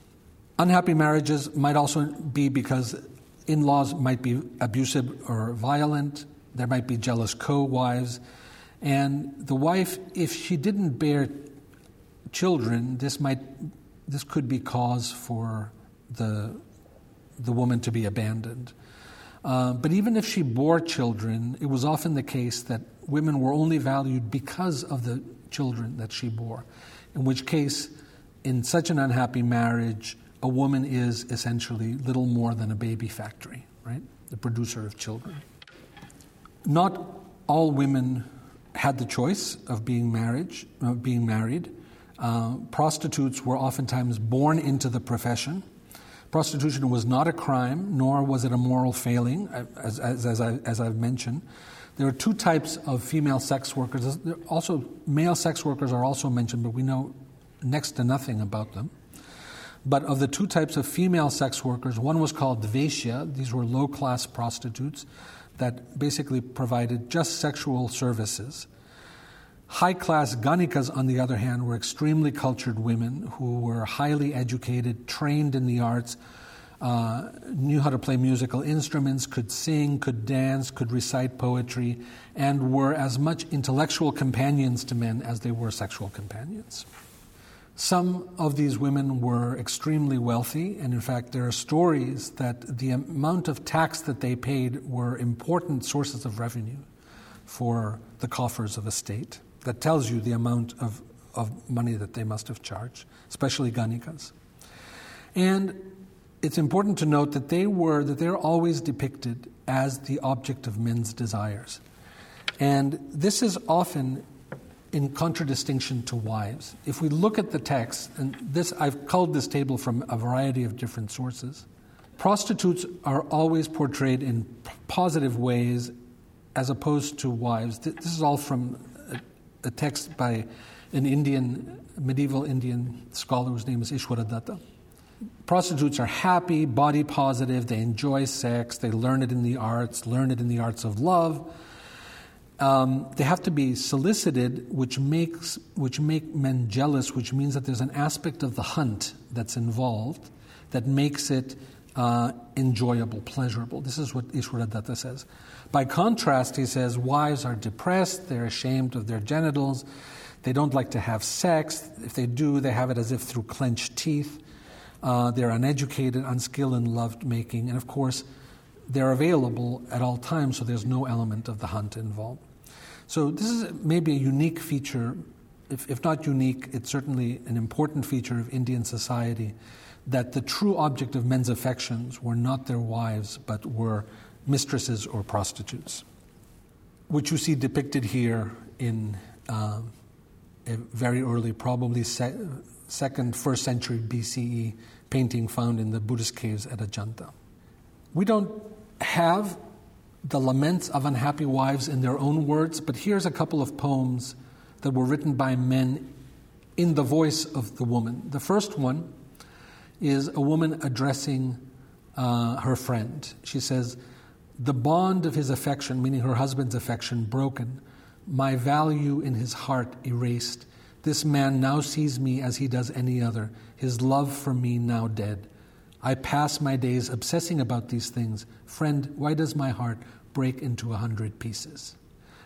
Unhappy marriages might also be because in laws might be abusive or violent, there might be jealous co wives, and the wife, if she didn't bear children, this might this could be cause for the the woman to be abandoned. Uh, but even if she bore children, it was often the case that women were only valued because of the children that she bore. In which case, in such an unhappy marriage, a woman is essentially little more than a baby factory, right? The producer of children. Not all women had the choice of being marriage, of being married. Uh, prostitutes were oftentimes born into the profession. Prostitution was not a crime, nor was it a moral failing, as, as, as, I, as I've mentioned. There are two types of female sex workers. Also, male sex workers are also mentioned, but we know next to nothing about them. But of the two types of female sex workers, one was called Veshya. These were low class prostitutes that basically provided just sexual services. High class Ganikas, on the other hand, were extremely cultured women who were highly educated, trained in the arts, uh, knew how to play musical instruments, could sing, could dance, could recite poetry, and were as much intellectual companions to men as they were sexual companions. Some of these women were extremely wealthy, and in fact, there are stories that the amount of tax that they paid were important sources of revenue for the coffers of a state that tells you the amount of, of money that they must have charged, especially Ganikas. And it's important to note that they were that they're always depicted as the object of men's desires. And this is often in contradistinction to wives. If we look at the text, and this I've culled this table from a variety of different sources, prostitutes are always portrayed in positive ways as opposed to wives. This is all from a text by an Indian, medieval Indian scholar whose name is Ishwaradatta. Prostitutes are happy, body positive, they enjoy sex, they learn it in the arts, learn it in the arts of love. Um, they have to be solicited, which makes which make men jealous, which means that there's an aspect of the hunt that's involved that makes it uh, enjoyable, pleasurable. This is what Ishwaradatta says. By contrast, he says, wives are depressed, they're ashamed of their genitals, they don't like to have sex. If they do, they have it as if through clenched teeth. Uh, they're uneducated, unskilled in love making, and of course, they're available at all times, so there's no element of the hunt involved. So, this is maybe a unique feature, if, if not unique, it's certainly an important feature of Indian society that the true object of men's affections were not their wives, but were mistresses or prostitutes, which you see depicted here in uh, a very early, probably se- second, first century BCE painting found in the Buddhist caves at Ajanta. We don't have the laments of unhappy wives in their own words, but here's a couple of poems that were written by men in the voice of the woman. The first one is a woman addressing uh, her friend. She says, the bond of his affection, meaning her husband's affection, broken, my value in his heart erased. This man now sees me as he does any other, his love for me now dead. I pass my days obsessing about these things. Friend, why does my heart break into a hundred pieces?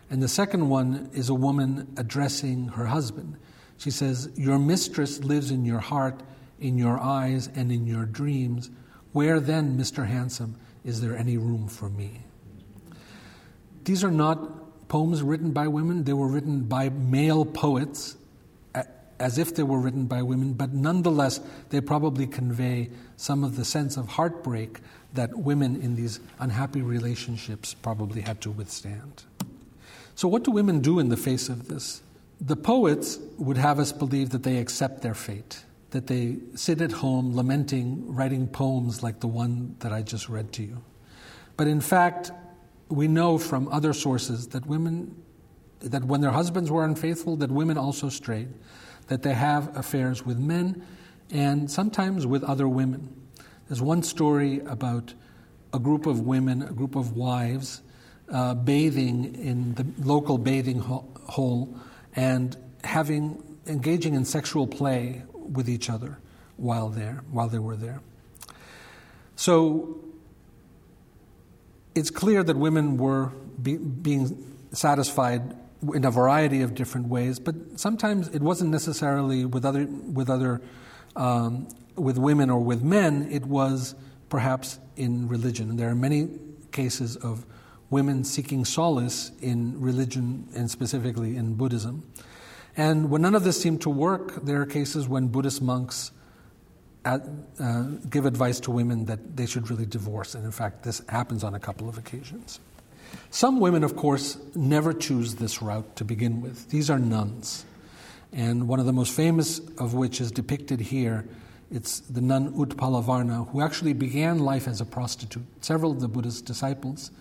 And the second one is a woman addressing her husband. She says, Your mistress lives in your heart, in your eyes, and in your dreams. Where then, Mr. Handsome, Is there any room for me? These are not poems written by women, they were written by male poets as if they were written by women, but nonetheless, they probably convey some of the sense of heartbreak that women in these unhappy relationships probably had to withstand. So, what do women do in the face of this? The poets would have us believe that they accept their fate, that they sit at home lamenting, writing poems like the one that I just read to you. But in fact, we know from other sources that women, that when their husbands were unfaithful, that women also strayed, that they have affairs with men and sometimes with other women. There's one story about a group of women, a group of wives, uh, bathing in the local bathing ho- hole and having engaging in sexual play with each other while there while they were there. So it's clear that women were be, being satisfied in a variety of different ways, but sometimes it wasn't necessarily with other with other um, with women or with men. It was perhaps in religion. There are many cases of women seeking solace in religion and specifically in Buddhism. And when none of this seemed to work, there are cases when Buddhist monks at, uh, give advice to women that they should really divorce. And in fact, this happens on a couple of occasions. Some women, of course, never choose this route to begin with. These are nuns. And one of the most famous of which is depicted here. It's the nun Utpalavarna, who actually began life as a prostitute. Several of the Buddha's disciples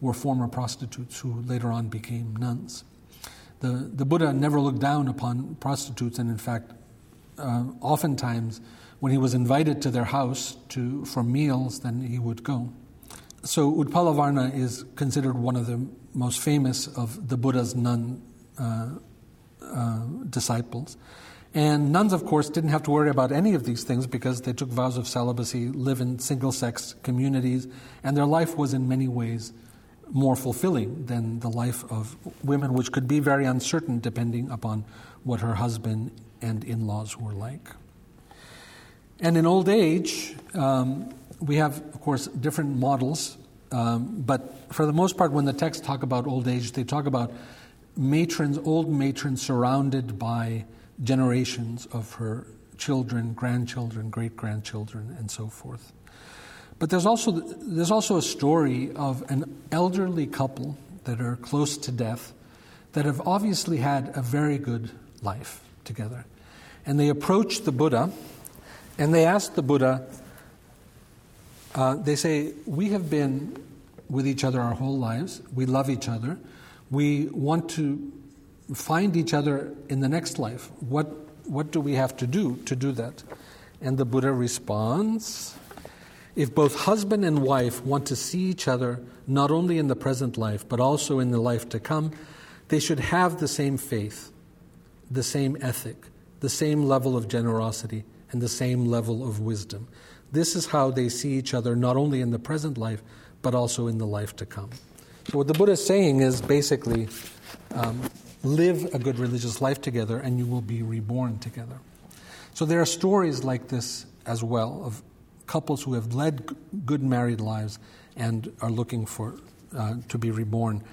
were former prostitutes who later on became nuns. The, the Buddha never looked down upon prostitutes, and in fact, uh, oftentimes when he was invited to their house to, for meals, then he would go. So Utpalavarna is considered one of the most famous of the Buddha's nun uh, uh, disciples. And nuns, of course, didn't have to worry about any of these things because they took vows of celibacy, live in single sex communities, and their life was in many ways more fulfilling than the life of women, which could be very uncertain depending upon what her husband and in laws were like. And in old age, um, we have, of course, different models, um, but for the most part, when the texts talk about old age, they talk about matrons, old matrons surrounded by generations of her children, grandchildren, great grandchildren, and so forth. But there's also, there's also a story of an elderly couple that are close to death that have obviously had a very good life together. And they approach the Buddha and they ask the Buddha, uh, they say, We have been with each other our whole lives, we love each other, we want to find each other in the next life. What, what do we have to do to do that? And the Buddha responds, if both husband and wife want to see each other not only in the present life, but also in the life to come, they should have the same faith, the same ethic, the same level of generosity, and the same level of wisdom. This is how they see each other not only in the present life, but also in the life to come. So, what the Buddha is saying is basically um, live a good religious life together and you will be reborn together. So, there are stories like this as well of couples who have led good married lives and are looking for uh, to be reborn,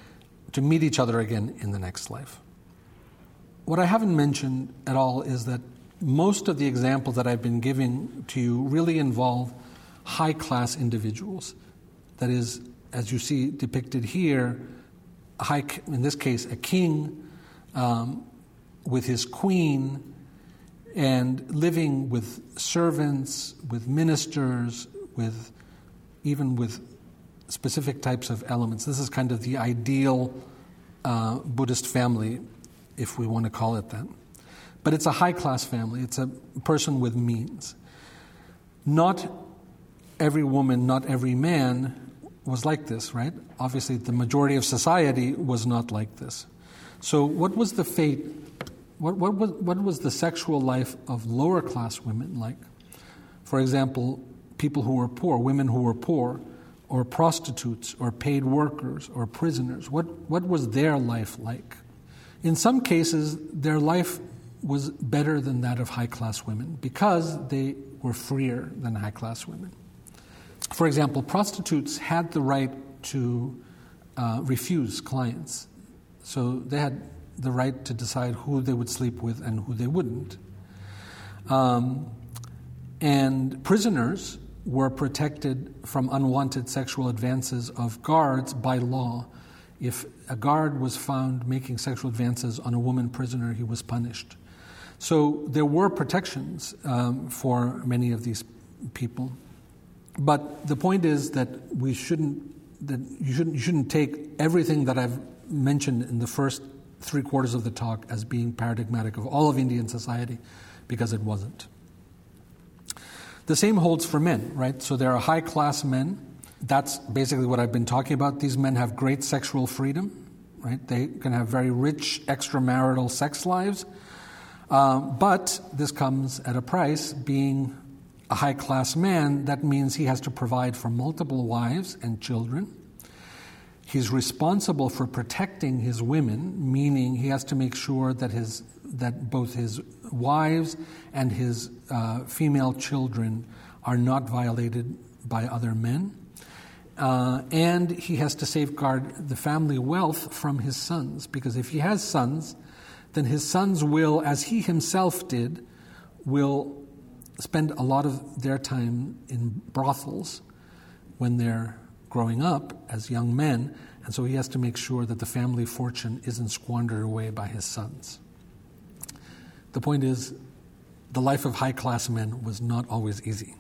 to meet each other again in the next life. What I haven't mentioned at all is that most of the examples that I've been giving to you really involve high class individuals. That is, as you see depicted here, high, in this case, a king um, with his queen and living with servants, with ministers, with even with specific types of elements. This is kind of the ideal uh, Buddhist family, if we want to call it that. But it's a high class family, it's a person with means. Not every woman, not every man was like this, right? Obviously, the majority of society was not like this. So, what was the fate what, what, was, what was the sexual life of lower class women like? For example, people who were poor, women who were poor, or prostitutes, or paid workers, or prisoners. What, what was their life like? In some cases, their life was better than that of high class women because they were freer than high class women. for example, prostitutes had the right to uh, refuse clients. So they had the right to decide who they would sleep with and who they wouldn't. Um, and prisoners were protected from unwanted sexual advances of guards by law. If a guard was found making sexual advances on a woman prisoner, he was punished. So there were protections um, for many of these people. But the point is that we shouldn't, that you shouldn't, you shouldn't take everything that I've mentioned in the first three quarters of the talk as being paradigmatic of all of Indian society, because it wasn't. The same holds for men, right? So there are high class men. That's basically what I've been talking about. These men have great sexual freedom, right? They can have very rich extramarital sex lives. Uh, but this comes at a price. Being a high class man, that means he has to provide for multiple wives and children. He's responsible for protecting his women, meaning he has to make sure that his that both his wives and his uh, female children are not violated by other men. Uh, and he has to safeguard the family wealth from his sons, because if he has sons, then his sons will, as he himself did, will spend a lot of their time in brothels when they're growing up as young men, and so he has to make sure that the family fortune isn't squandered away by his sons. The point is, the life of high class men was not always easy.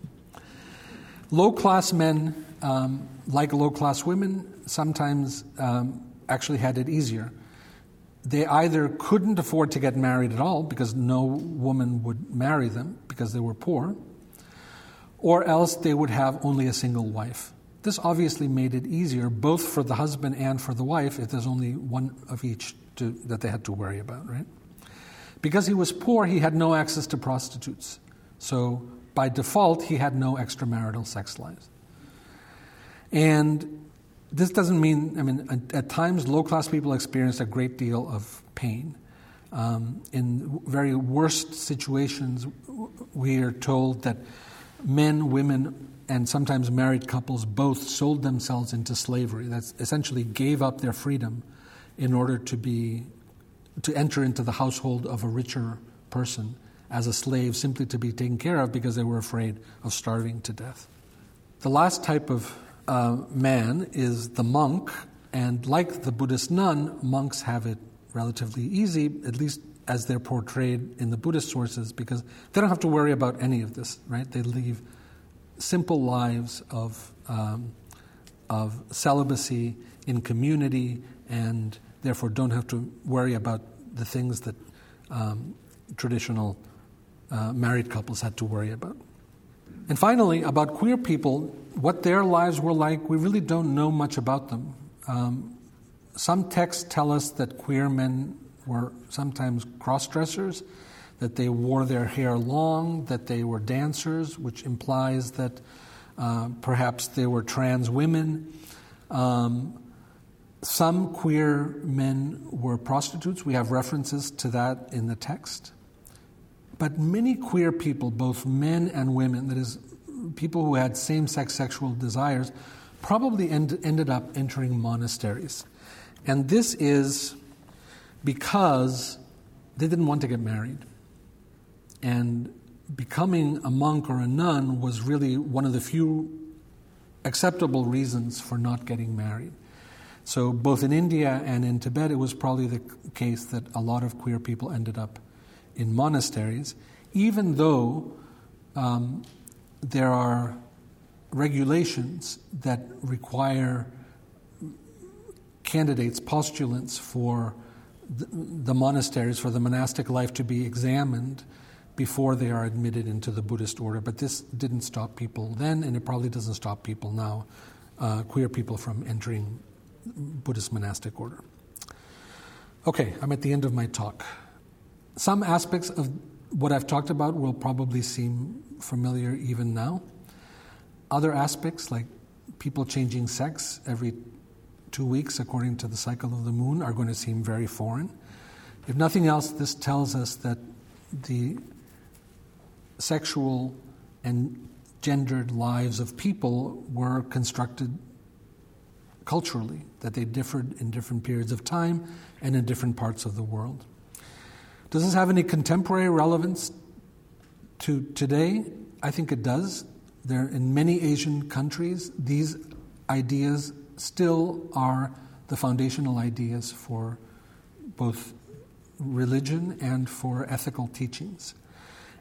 Low class men, um, like low class women, sometimes um, actually had it easier. They either couldn't afford to get married at all because no woman would marry them because they were poor, or else they would have only a single wife. This obviously made it easier both for the husband and for the wife if there's only one of each to, that they had to worry about, right? Because he was poor, he had no access to prostitutes. So by default, he had no extramarital sex lives. And this doesn't mean, I mean, at, times low class people experience a great deal of pain. Um, in very worst situations, we are told that men, women, and sometimes married couples both sold themselves into slavery. That essentially gave up their freedom in order to be to enter into the household of a richer person as a slave simply to be taken care of because they were afraid of starving to death. The last type of uh, man is the monk, and like the Buddhist nun, monks have it relatively easy, at least as they're portrayed in the Buddhist sources, because they don't have to worry about any of this, right? They live simple lives of, um, of celibacy in community and therefore don't have to worry about the things that um, traditional uh, married couples had to worry about. And finally, about queer people, what their lives were like, we really don't know much about them. Um, some texts tell us that queer men were sometimes cross dressers, that they wore their hair long, that they were dancers, which implies that uh, perhaps they were trans women. Um, some queer men were prostitutes. We have references to that in the text. But many queer people, both men and women, that is, people who had same sex sexual desires, probably end, ended up entering monasteries. And this is because they didn't want to get married. And becoming a monk or a nun was really one of the few acceptable reasons for not getting married. So, both in India and in Tibet, it was probably the case that a lot of queer people ended up in monasteries, even though um, there are regulations that require candidates, postulants for the, the monasteries, for the monastic life to be examined before they are admitted into the Buddhist order. But this didn't stop people then, and it probably doesn't stop people now, uh, queer people from entering Buddhist monastic order. Okay, I'm at the end of my talk. Some aspects of what I've talked about will probably seem familiar even now. Other aspects, like people changing sex every two weeks according to the cycle of the moon, are going to seem very foreign. If nothing else, this tells us that the sexual and gendered lives of people were constructed culturally, that they differed in different periods of time and in different parts of the world. Does this have any contemporary relevance to today? I think it does. There, in many Asian countries, these ideas still are the foundational ideas for both religion and for ethical teachings.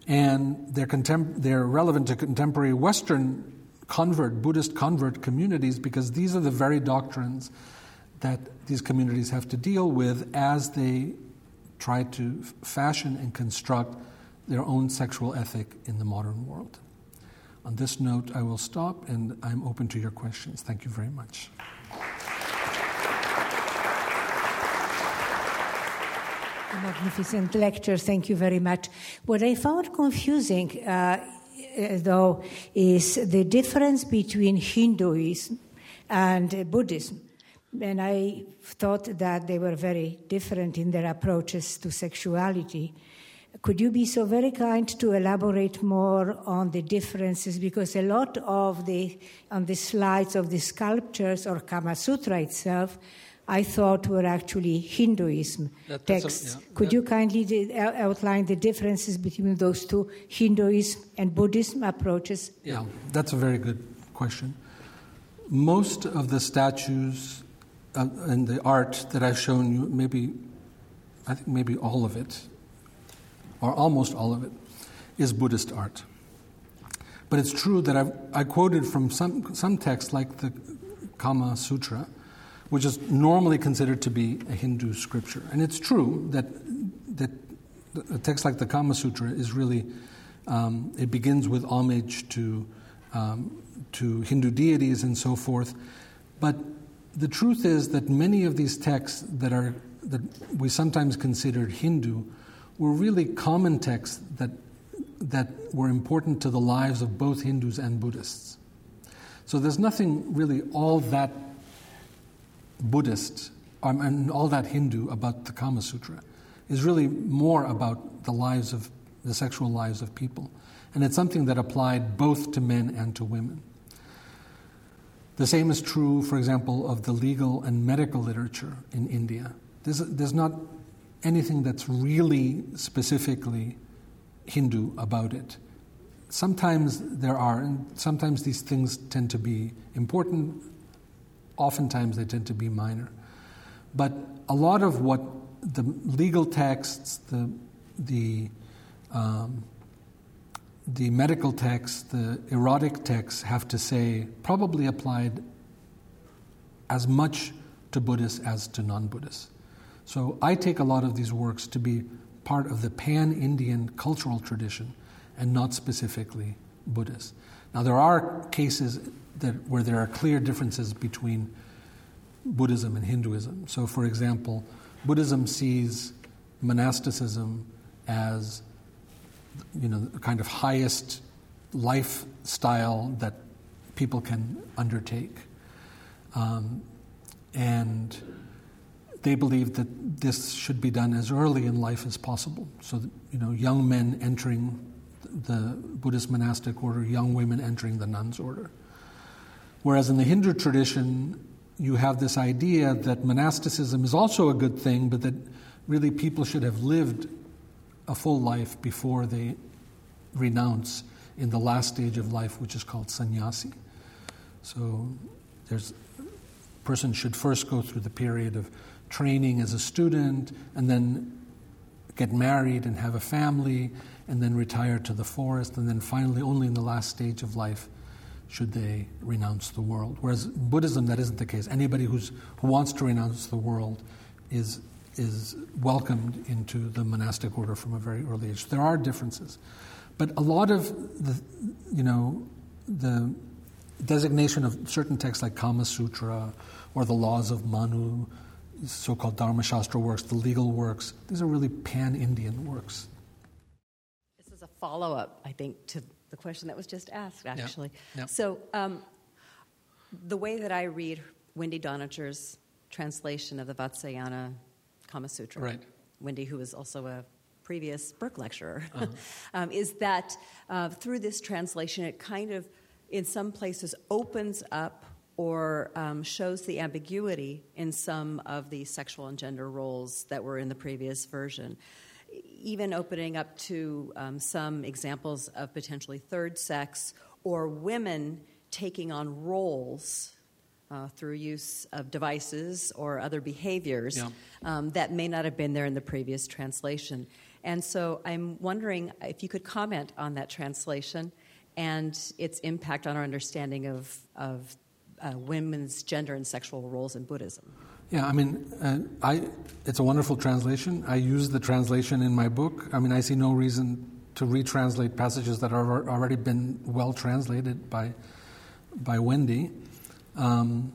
And they're, contem- they're relevant to contemporary Western convert, Buddhist convert communities because these are the very doctrines that these communities have to deal with as they try to fashion and construct their own sexual ethic in the modern world. On this note, I will stop and I'm open to your questions. Thank you very much. Magnificent lecture. Thank you very much. What I found confusing, uh, though, is the difference between Hinduism and Buddhism. And I thought that they were very different in their approaches to sexuality. Could you be so very kind to elaborate more on the differences? Because a lot of the, on the slides of the sculptures or Kama Sutra itself, I thought were actually Hinduism that, texts. A, yeah, Could that, you kindly outline the differences between those two, Hinduism and Buddhism approaches? Yeah, that's a very good question. Most of the statues uh, and the art that I've shown you, maybe, I think maybe all of it, or almost all of it, is Buddhist art. But it's true that I've, I quoted from some, some texts like the Kama Sutra, which is normally considered to be a Hindu scripture. And it's true that, that a text like the Kama Sutra is really, um, it begins with homage to, um, to Hindu deities and so forth. But the truth is that many of these texts that, are, that we sometimes considered Hindu were really common texts that, that were important to the lives of both Hindus and Buddhists. So there's nothing really all that Buddhist um, and all that Hindu about the Kama Sutra. Is really more about the lives of the sexual lives of people. And it's something that applied both to men and to women. The same is true, for example, of the legal and medical literature in India. There's, there's not anything that's really specifically Hindu about it. Sometimes there are, and sometimes these things tend to be important, oftentimes they tend to be minor. But a lot of what the legal texts, the, the, um, the medical texts, the erotic texts have to say probably applied as much to Buddhists as to non Buddhists. So I take a lot of these works to be part of the pan Indian cultural tradition and not specifically Buddhist. Now, there are cases that, where there are clear differences between Buddhism and Hinduism. So, for example, Buddhism sees monasticism as you know, the kind of highest lifestyle that people can undertake. Um, and they believe that this should be done as early in life as possible. So, that, you know, young men entering the Buddhist monastic order, young women entering the nuns' order. Whereas in the Hindu tradition, you have this idea that monasticism is also a good thing, but that really people should have lived a full life before they renounce in the last stage of life, which is called sannyasi. So there's a person should first go through the period of training as a student and then get married and have a family and then retire to the forest and then finally only in the last stage of life should they renounce the world whereas buddhism that isn't the case anybody who's, who wants to renounce the world is is welcomed into the monastic order from a very early age. There are differences, but a lot of the, you know, the designation of certain texts like Kama Sutra or the laws of Manu, so-called Dharma Shastra works, the legal works, these are really pan-Indian works. A follow-up, I think, to the question that was just asked, actually. Yeah. Yeah. So, um, the way that I read Wendy Doniger's translation of the Vatsyayana Kama Sutra, right. Wendy, who was also a previous Burke lecturer, uh-huh. *laughs* um, is that uh, through this translation, it kind of in some places, opens up or um, shows the ambiguity in some of the sexual and gender roles that were in the previous version. Even opening up to um, some examples of potentially third sex or women taking on roles uh, through use of devices or other behaviors yeah. um, that may not have been there in the previous translation. And so I'm wondering if you could comment on that translation and its impact on our understanding of, of uh, women's gender and sexual roles in Buddhism. Yeah, I mean, uh, I, it's a wonderful translation. I use the translation in my book. I mean, I see no reason to retranslate passages that have already been well translated by, by Wendy. Um,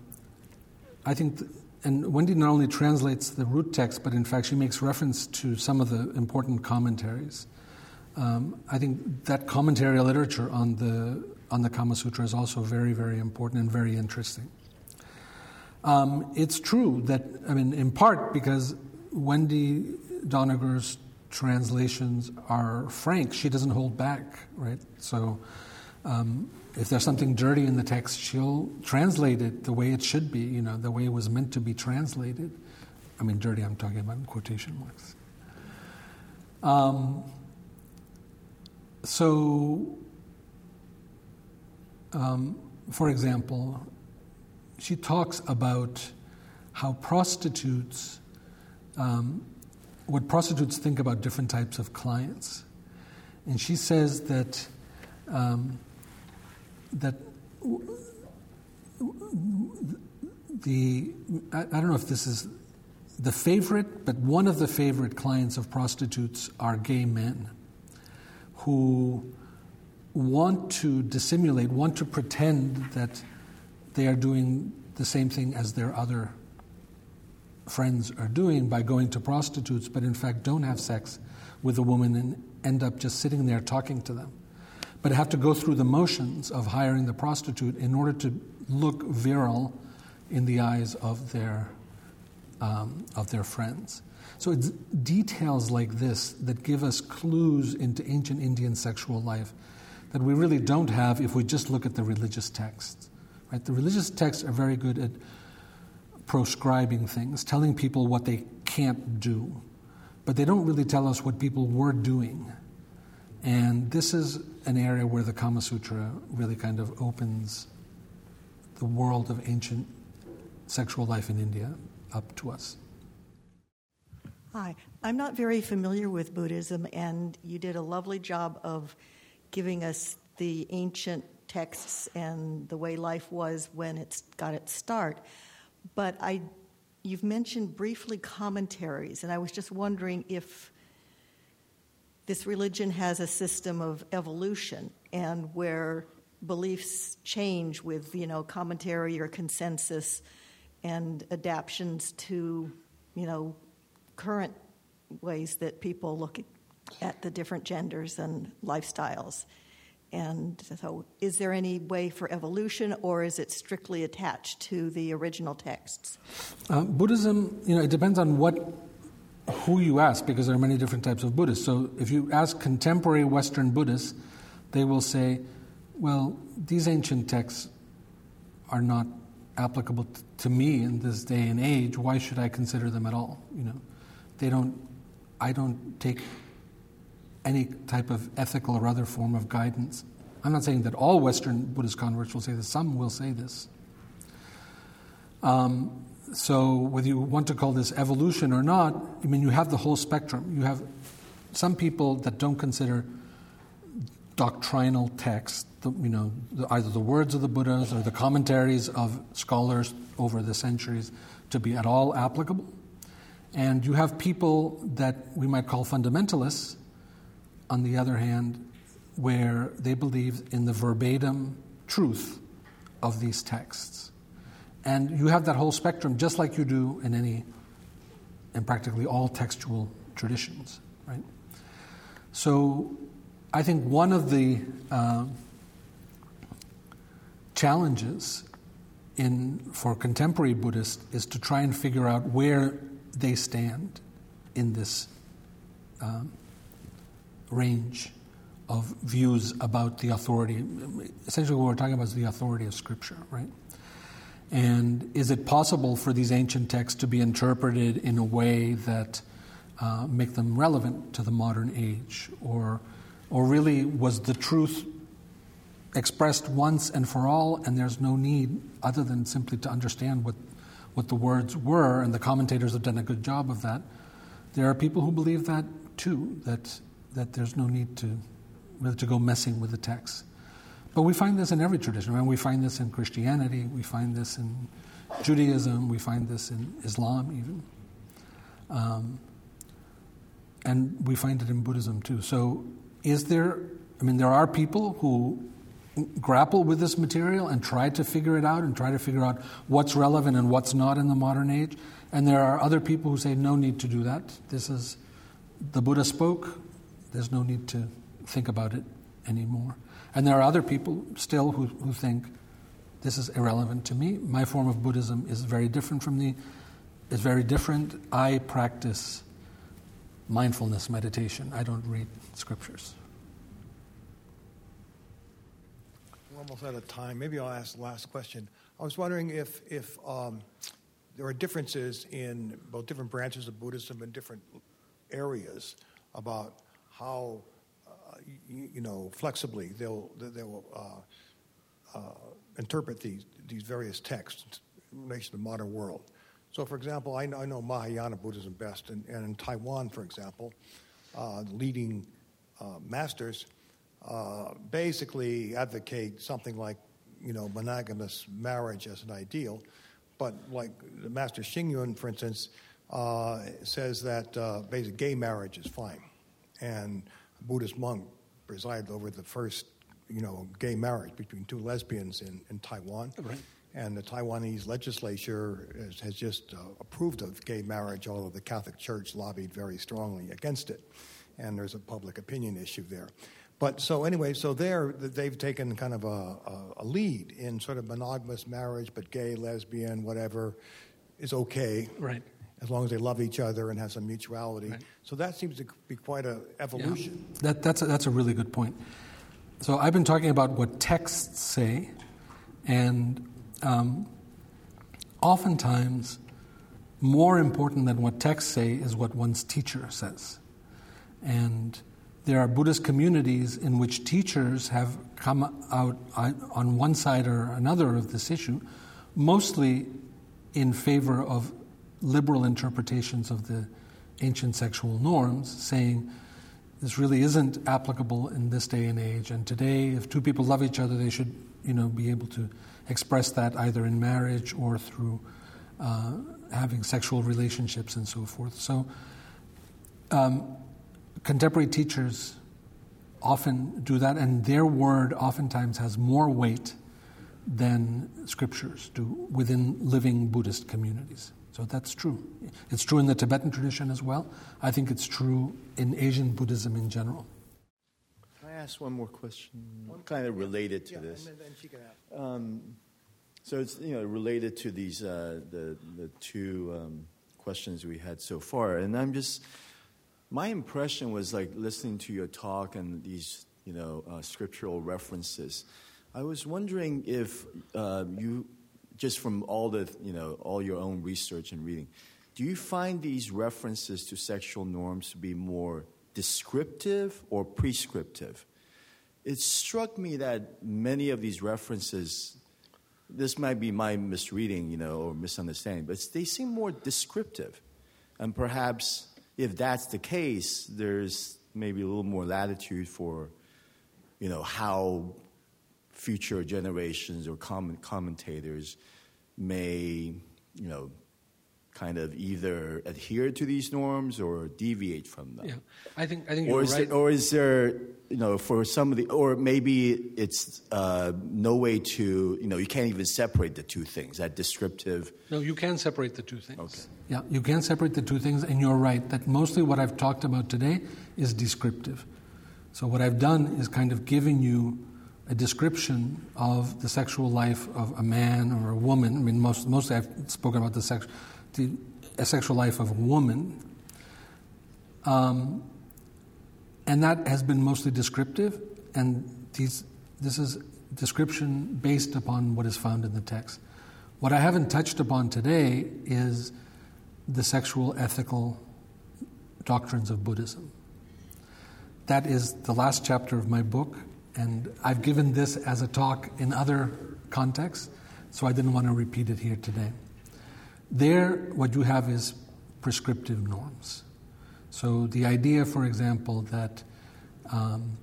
I think, th- and Wendy not only translates the root text, but in fact, she makes reference to some of the important commentaries. Um, I think that commentary literature on the on the Kama Sutra is also very, very important and very interesting. Um, it's true that, I mean, in part because Wendy Doniger's translations are frank, she doesn't hold back, right? So um, if there's something dirty in the text, she'll translate it the way it should be, you know, the way it was meant to be translated. I mean, dirty, I'm talking about in quotation marks. Um, so um, for example, she talks about how prostitutes, um, what prostitutes think about different types of clients. And she says that, um, that the, I, I don't know if this is the favorite, but one of the favorite clients of prostitutes are gay men who want to dissimulate, want to pretend that they are doing the same thing as their other friends are doing by going to prostitutes, but in fact don't have sex with a woman and end up just sitting there talking to them. But have to go through the motions of hiring the prostitute in order to look virile in the eyes of their, um, of their friends. So it's details like this that give us clues into ancient Indian sexual life that we really don't have if we just look at the religious texts. Right? The religious texts are very good at proscribing things, telling people what they can't do, but they don't really tell us what people were doing. And this is an area where the Kama Sutra really kind of opens the world of ancient sexual life in India up to us. Hi, I'm not very familiar with Buddhism, and you did a lovely job of giving us the ancient texts and the way life was when it got its start. But I, you've mentioned briefly commentaries, and I was just wondering if this religion has a system of evolution and where beliefs change with you know commentary or consensus and adaptations to you know current ways that people look at the different genders and lifestyles. And so, is there any way for evolution, or is it strictly attached to the original texts? Uh, Buddhism, you know, it depends on what, who you ask, because there are many different types of Buddhists. So, if you ask contemporary Western Buddhists, they will say, "Well, these ancient texts are not applicable t- to me in this day and age. Why should I consider them at all?" You know, they don't. I don't take any type of ethical or other form of guidance. I'm not saying that all Western Buddhist converts will say this, some will say this. Um, so, whether you want to call this evolution or not, I mean, you have the whole spectrum. You have some people that don't consider doctrinal texts, you know, the, either the words of the Buddhas or the commentaries of scholars over the centuries to be at all applicable. And you have people that we might call fundamentalists on the other hand, where they believe in the verbatim truth of these texts. And you have that whole spectrum just like you do in any, in practically all textual traditions, right? So I think one of the uh, challenges in, for contemporary Buddhists is to try and figure out where they stand in this um, range of views about the authority. Essentially, what we're talking about is the authority of Scripture, right? And is it possible for these ancient texts to be interpreted in a way that uh, make them relevant to the modern age, or, or really was the truth expressed once and for all, and there's no need other than simply to understand what, what the words were, and the commentators have done a good job of that. There are people who believe that too, that, that there's no need to to go messing with the text. But we find this in every tradition. Right? We find this in Christianity, we find this in Judaism, we find this in Islam even. Um, and we find it in Buddhism too. So, is there, I mean, there are people who grapple with this material and try to figure it out and try to figure out what's relevant and what's not in the modern age. And there are other people who say, no need to do that. This is, the Buddha spoke, there's no need to think about it anymore. And there are other people still who, who think this is irrelevant to me. My form of Buddhism is very different from the, is very different. I practice mindfulness meditation. I don't read scriptures. We're almost out of time. Maybe I'll ask the last question. I was wondering if, if um, there are differences in both different branches of Buddhism in different areas about how you, you, know, flexibly they'll they'll uh, uh, interpret these these various texts in relation to the modern world. So, for example, I know, I know Mahayana Buddhism best, and, and in Taiwan, for example, uh, leading uh, masters uh, basically advocate something like, you know, monogamous marriage as an ideal, but like the Master Xing for instance, uh, says that basically gay marriage is fine, and a Buddhist monk presided over the first, you know, gay marriage between two lesbians in, in Taiwan. Right. And the Taiwanese legislature has, has just uh, approved of gay marriage, although the Catholic Church lobbied very strongly against it. And there's a public opinion issue there. But so anyway, so there they've taken kind of a, a, a, lead in sort of monogamous marriage, but gay, lesbian, whatever is okay. Right as long as they love each other and have some mutuality. Right. So that seems to be quite an evolution. Yeah. That, that's, a, that's a really good point. So I've been talking about what texts say, and um, oftentimes, more important than what texts say is what one's teacher says. And there are Buddhist communities in which teachers have come out on one side or another of this issue, mostly in favor of liberal interpretations of the ancient sexual norms, saying this really isn't applicable in this day and age. And today, if two people love each other, they should, you know, be able to express that either in marriage or through uh, having sexual relationships and so forth. So, um, contemporary teachers often do that, and their word oftentimes has more weight than scriptures do within living Buddhist communities. So that's true. It's true in the Tibetan tradition as well. I think it's true in Asian Buddhism in general. Can I ask one more question? One kind of related to yeah, this. And then she can um, so it's you know related to these uh, the the two um, questions we had so far, and I'm just my impression was like listening to your talk and these you know uh, scriptural references. I was wondering if uh, you just from all the you know all your own research and reading, do you find these references to sexual norms to be more descriptive or prescriptive? It struck me that many of these references, this might be my misreading, you know, or misunderstanding, but they seem more descriptive, and perhaps if that's the case, there's maybe a little more latitude for, you know, how future generations or comment- commentators may, you know, kind of either adhere to these norms or deviate from them. Yeah, I think I think or you're is right. It, or is there, you know, for some of the, or maybe it's uh, no way to, you know, you can't even separate the two things. That descriptive. No, you can separate the two things. Okay. Yeah, you can separate the two things, and you're right that mostly what I've talked about today is descriptive. So what I've done is kind of giving you a description of the sexual life of a man or a woman. I mean, most, mostly I've spoken about the, sex, the sexual life of a woman. Um, and that has been mostly descriptive, and these, this is description based upon what is found in the text. What I haven't touched upon today is the sexual ethical doctrines of Buddhism. That is the last chapter of my book, and I've given this as a talk in other contexts, so I didn't want to repeat it here today. There, what you have is prescriptive norms. So the idea, for example, that um,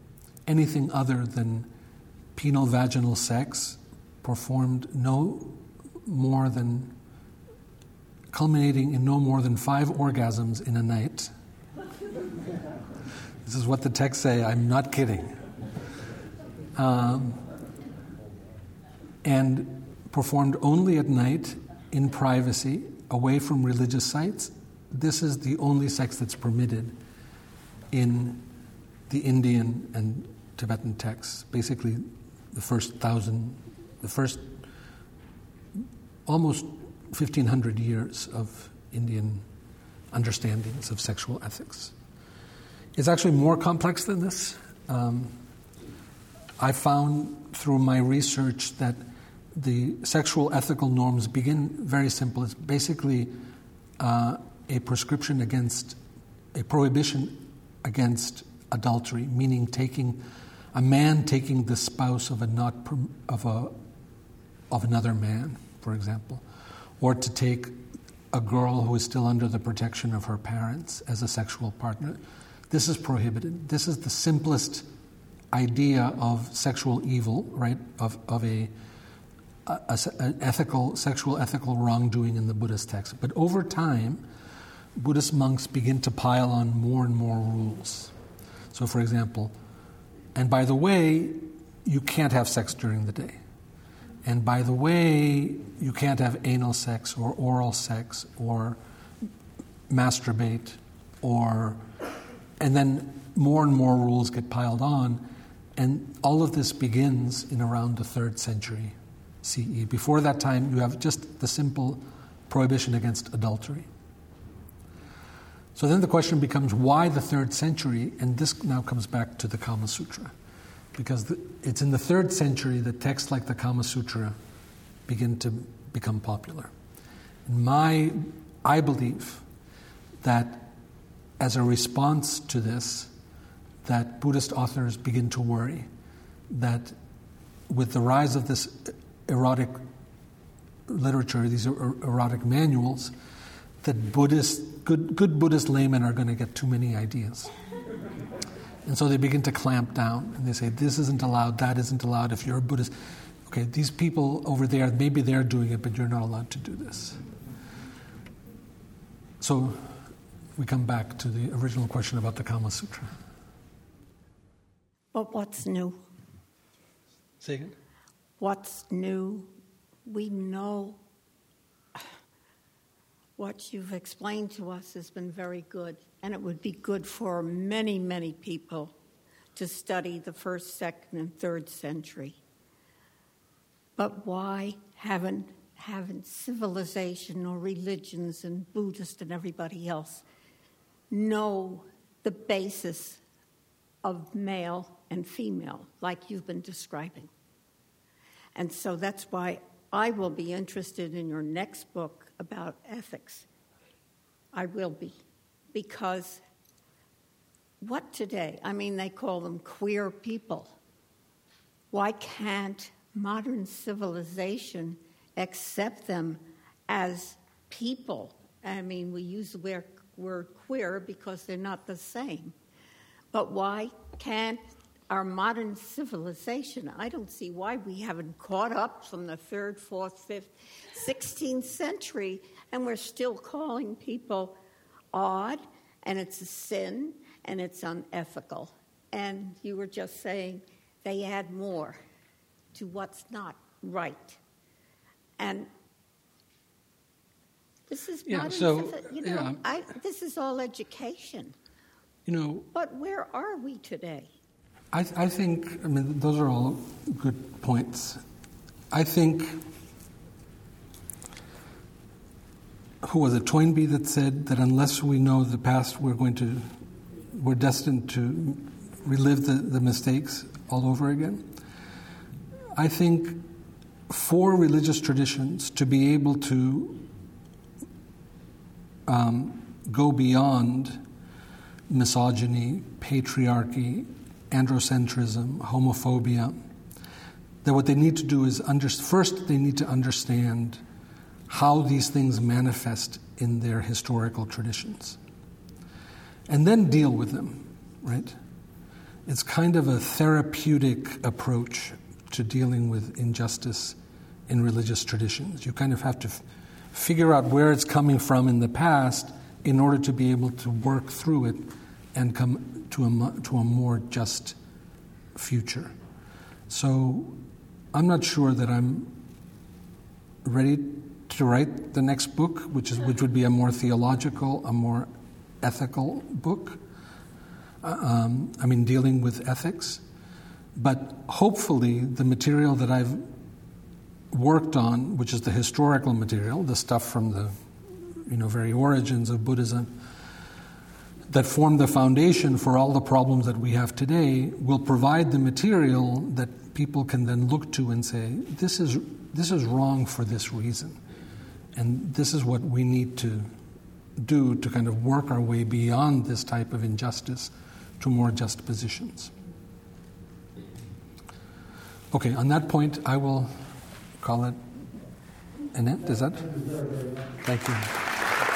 anything other than penile vaginal sex performed no more than culminating in no more than five orgasms in a night. *laughs* this is what the texts say, I'm not kidding. Um, and performed only at night in privacy, away from religious sites. This is the only sex that's permitted in the Indian and Tibetan texts. Basically, the first thousand, the first almost 1500 years of Indian understandings of sexual ethics. It's actually more complex than this. Um, I found through my research that the sexual ethical norms begin very simple. It's basically uh, a prescription against, a prohibition against adultery, meaning taking a man taking the spouse of a not of a of another man, for example, or to take a girl who is still under the protection of her parents as a sexual partner. This is prohibited. This is the simplest idea of sexual evil, right? Of of a an ethical, sexual ethical wrongdoing in the Buddhist text. But over time, Buddhist monks begin to pile on more and more rules. So, for example, and by the way, you can't have sex during the day. And by the way, you can't have anal sex or oral sex or masturbate or. And then more and more rules get piled on. And all of this begins in around the third century CE. Before that time, you have just the simple prohibition against adultery. So then the question becomes why the third century? And this now comes back to the Kama Sutra. Because the, it's in the third century that texts like the Kama Sutra begin to become popular. And my, I believe that as a response to this, that Buddhist authors begin to worry that with the rise of this erotic literature, these er, erotic manuals, that Buddhist, good, good Buddhist laymen are going to get too many ideas. And so they begin to clamp down and they say, this isn't allowed, that isn't allowed. If you're a Buddhist, okay, these people over there, maybe they're doing it, but you're not allowed to do this. So we come back to the original question about the Kama Sutra. But what's new? Say again? What's new? We know what you've explained to us has been very good, and it would be good for many, many people to study the first, second, and third century. But why haven't, haven't civilization or religions and Buddhists and everybody else know the basis of male and female, like you've been describing? And so that's why I will be interested in your next book about ethics. I will be. Because what today? I mean, they call them queer people. Why can't modern civilization accept them as people? I mean, we use the word queer because they're not the same. But why can't our modern civilization, I don't see why we haven't caught up from the third, fourth, fifth, 16th century, and we're still calling people odd, and it's a sin, and it's unethical. And you were just saying they add more to what's not right. And this is yeah, so, you know, yeah. I, this is all education. You know, but where are we today? I, I think, I mean, those are all good points. I think, who was it, Toynbee, that said that unless we know the past, we're going to, we're destined to relive the, the mistakes all over again. I think for religious traditions to be able to um, go beyond misogyny, patriarchy, androcentrism, homophobia, that what they need to do is under, first they need to understand how these things manifest in their historical traditions and then deal with them, right? It's kind of a therapeutic approach to dealing with injustice in religious traditions. You kind of have to f- figure out where it's coming from in the past in order to be able to work through it and come to a, to a more just future. So I'm not sure that I'm ready to write the next book, which, is, which would be a more theological, a more ethical book. Uh, um, I mean, dealing with ethics. But hopefully, the material that I've worked on, which is the historical material, the stuff from the you know, very origins of Buddhism, that form the foundation for all the problems that we have today, will provide the material that people can then look to and say, this is, this is wrong for this reason. And this is what we need to do to kind of work our way beyond this type of injustice to more just positions. Okay, on that point, I will call it an end. Is that? Thank you.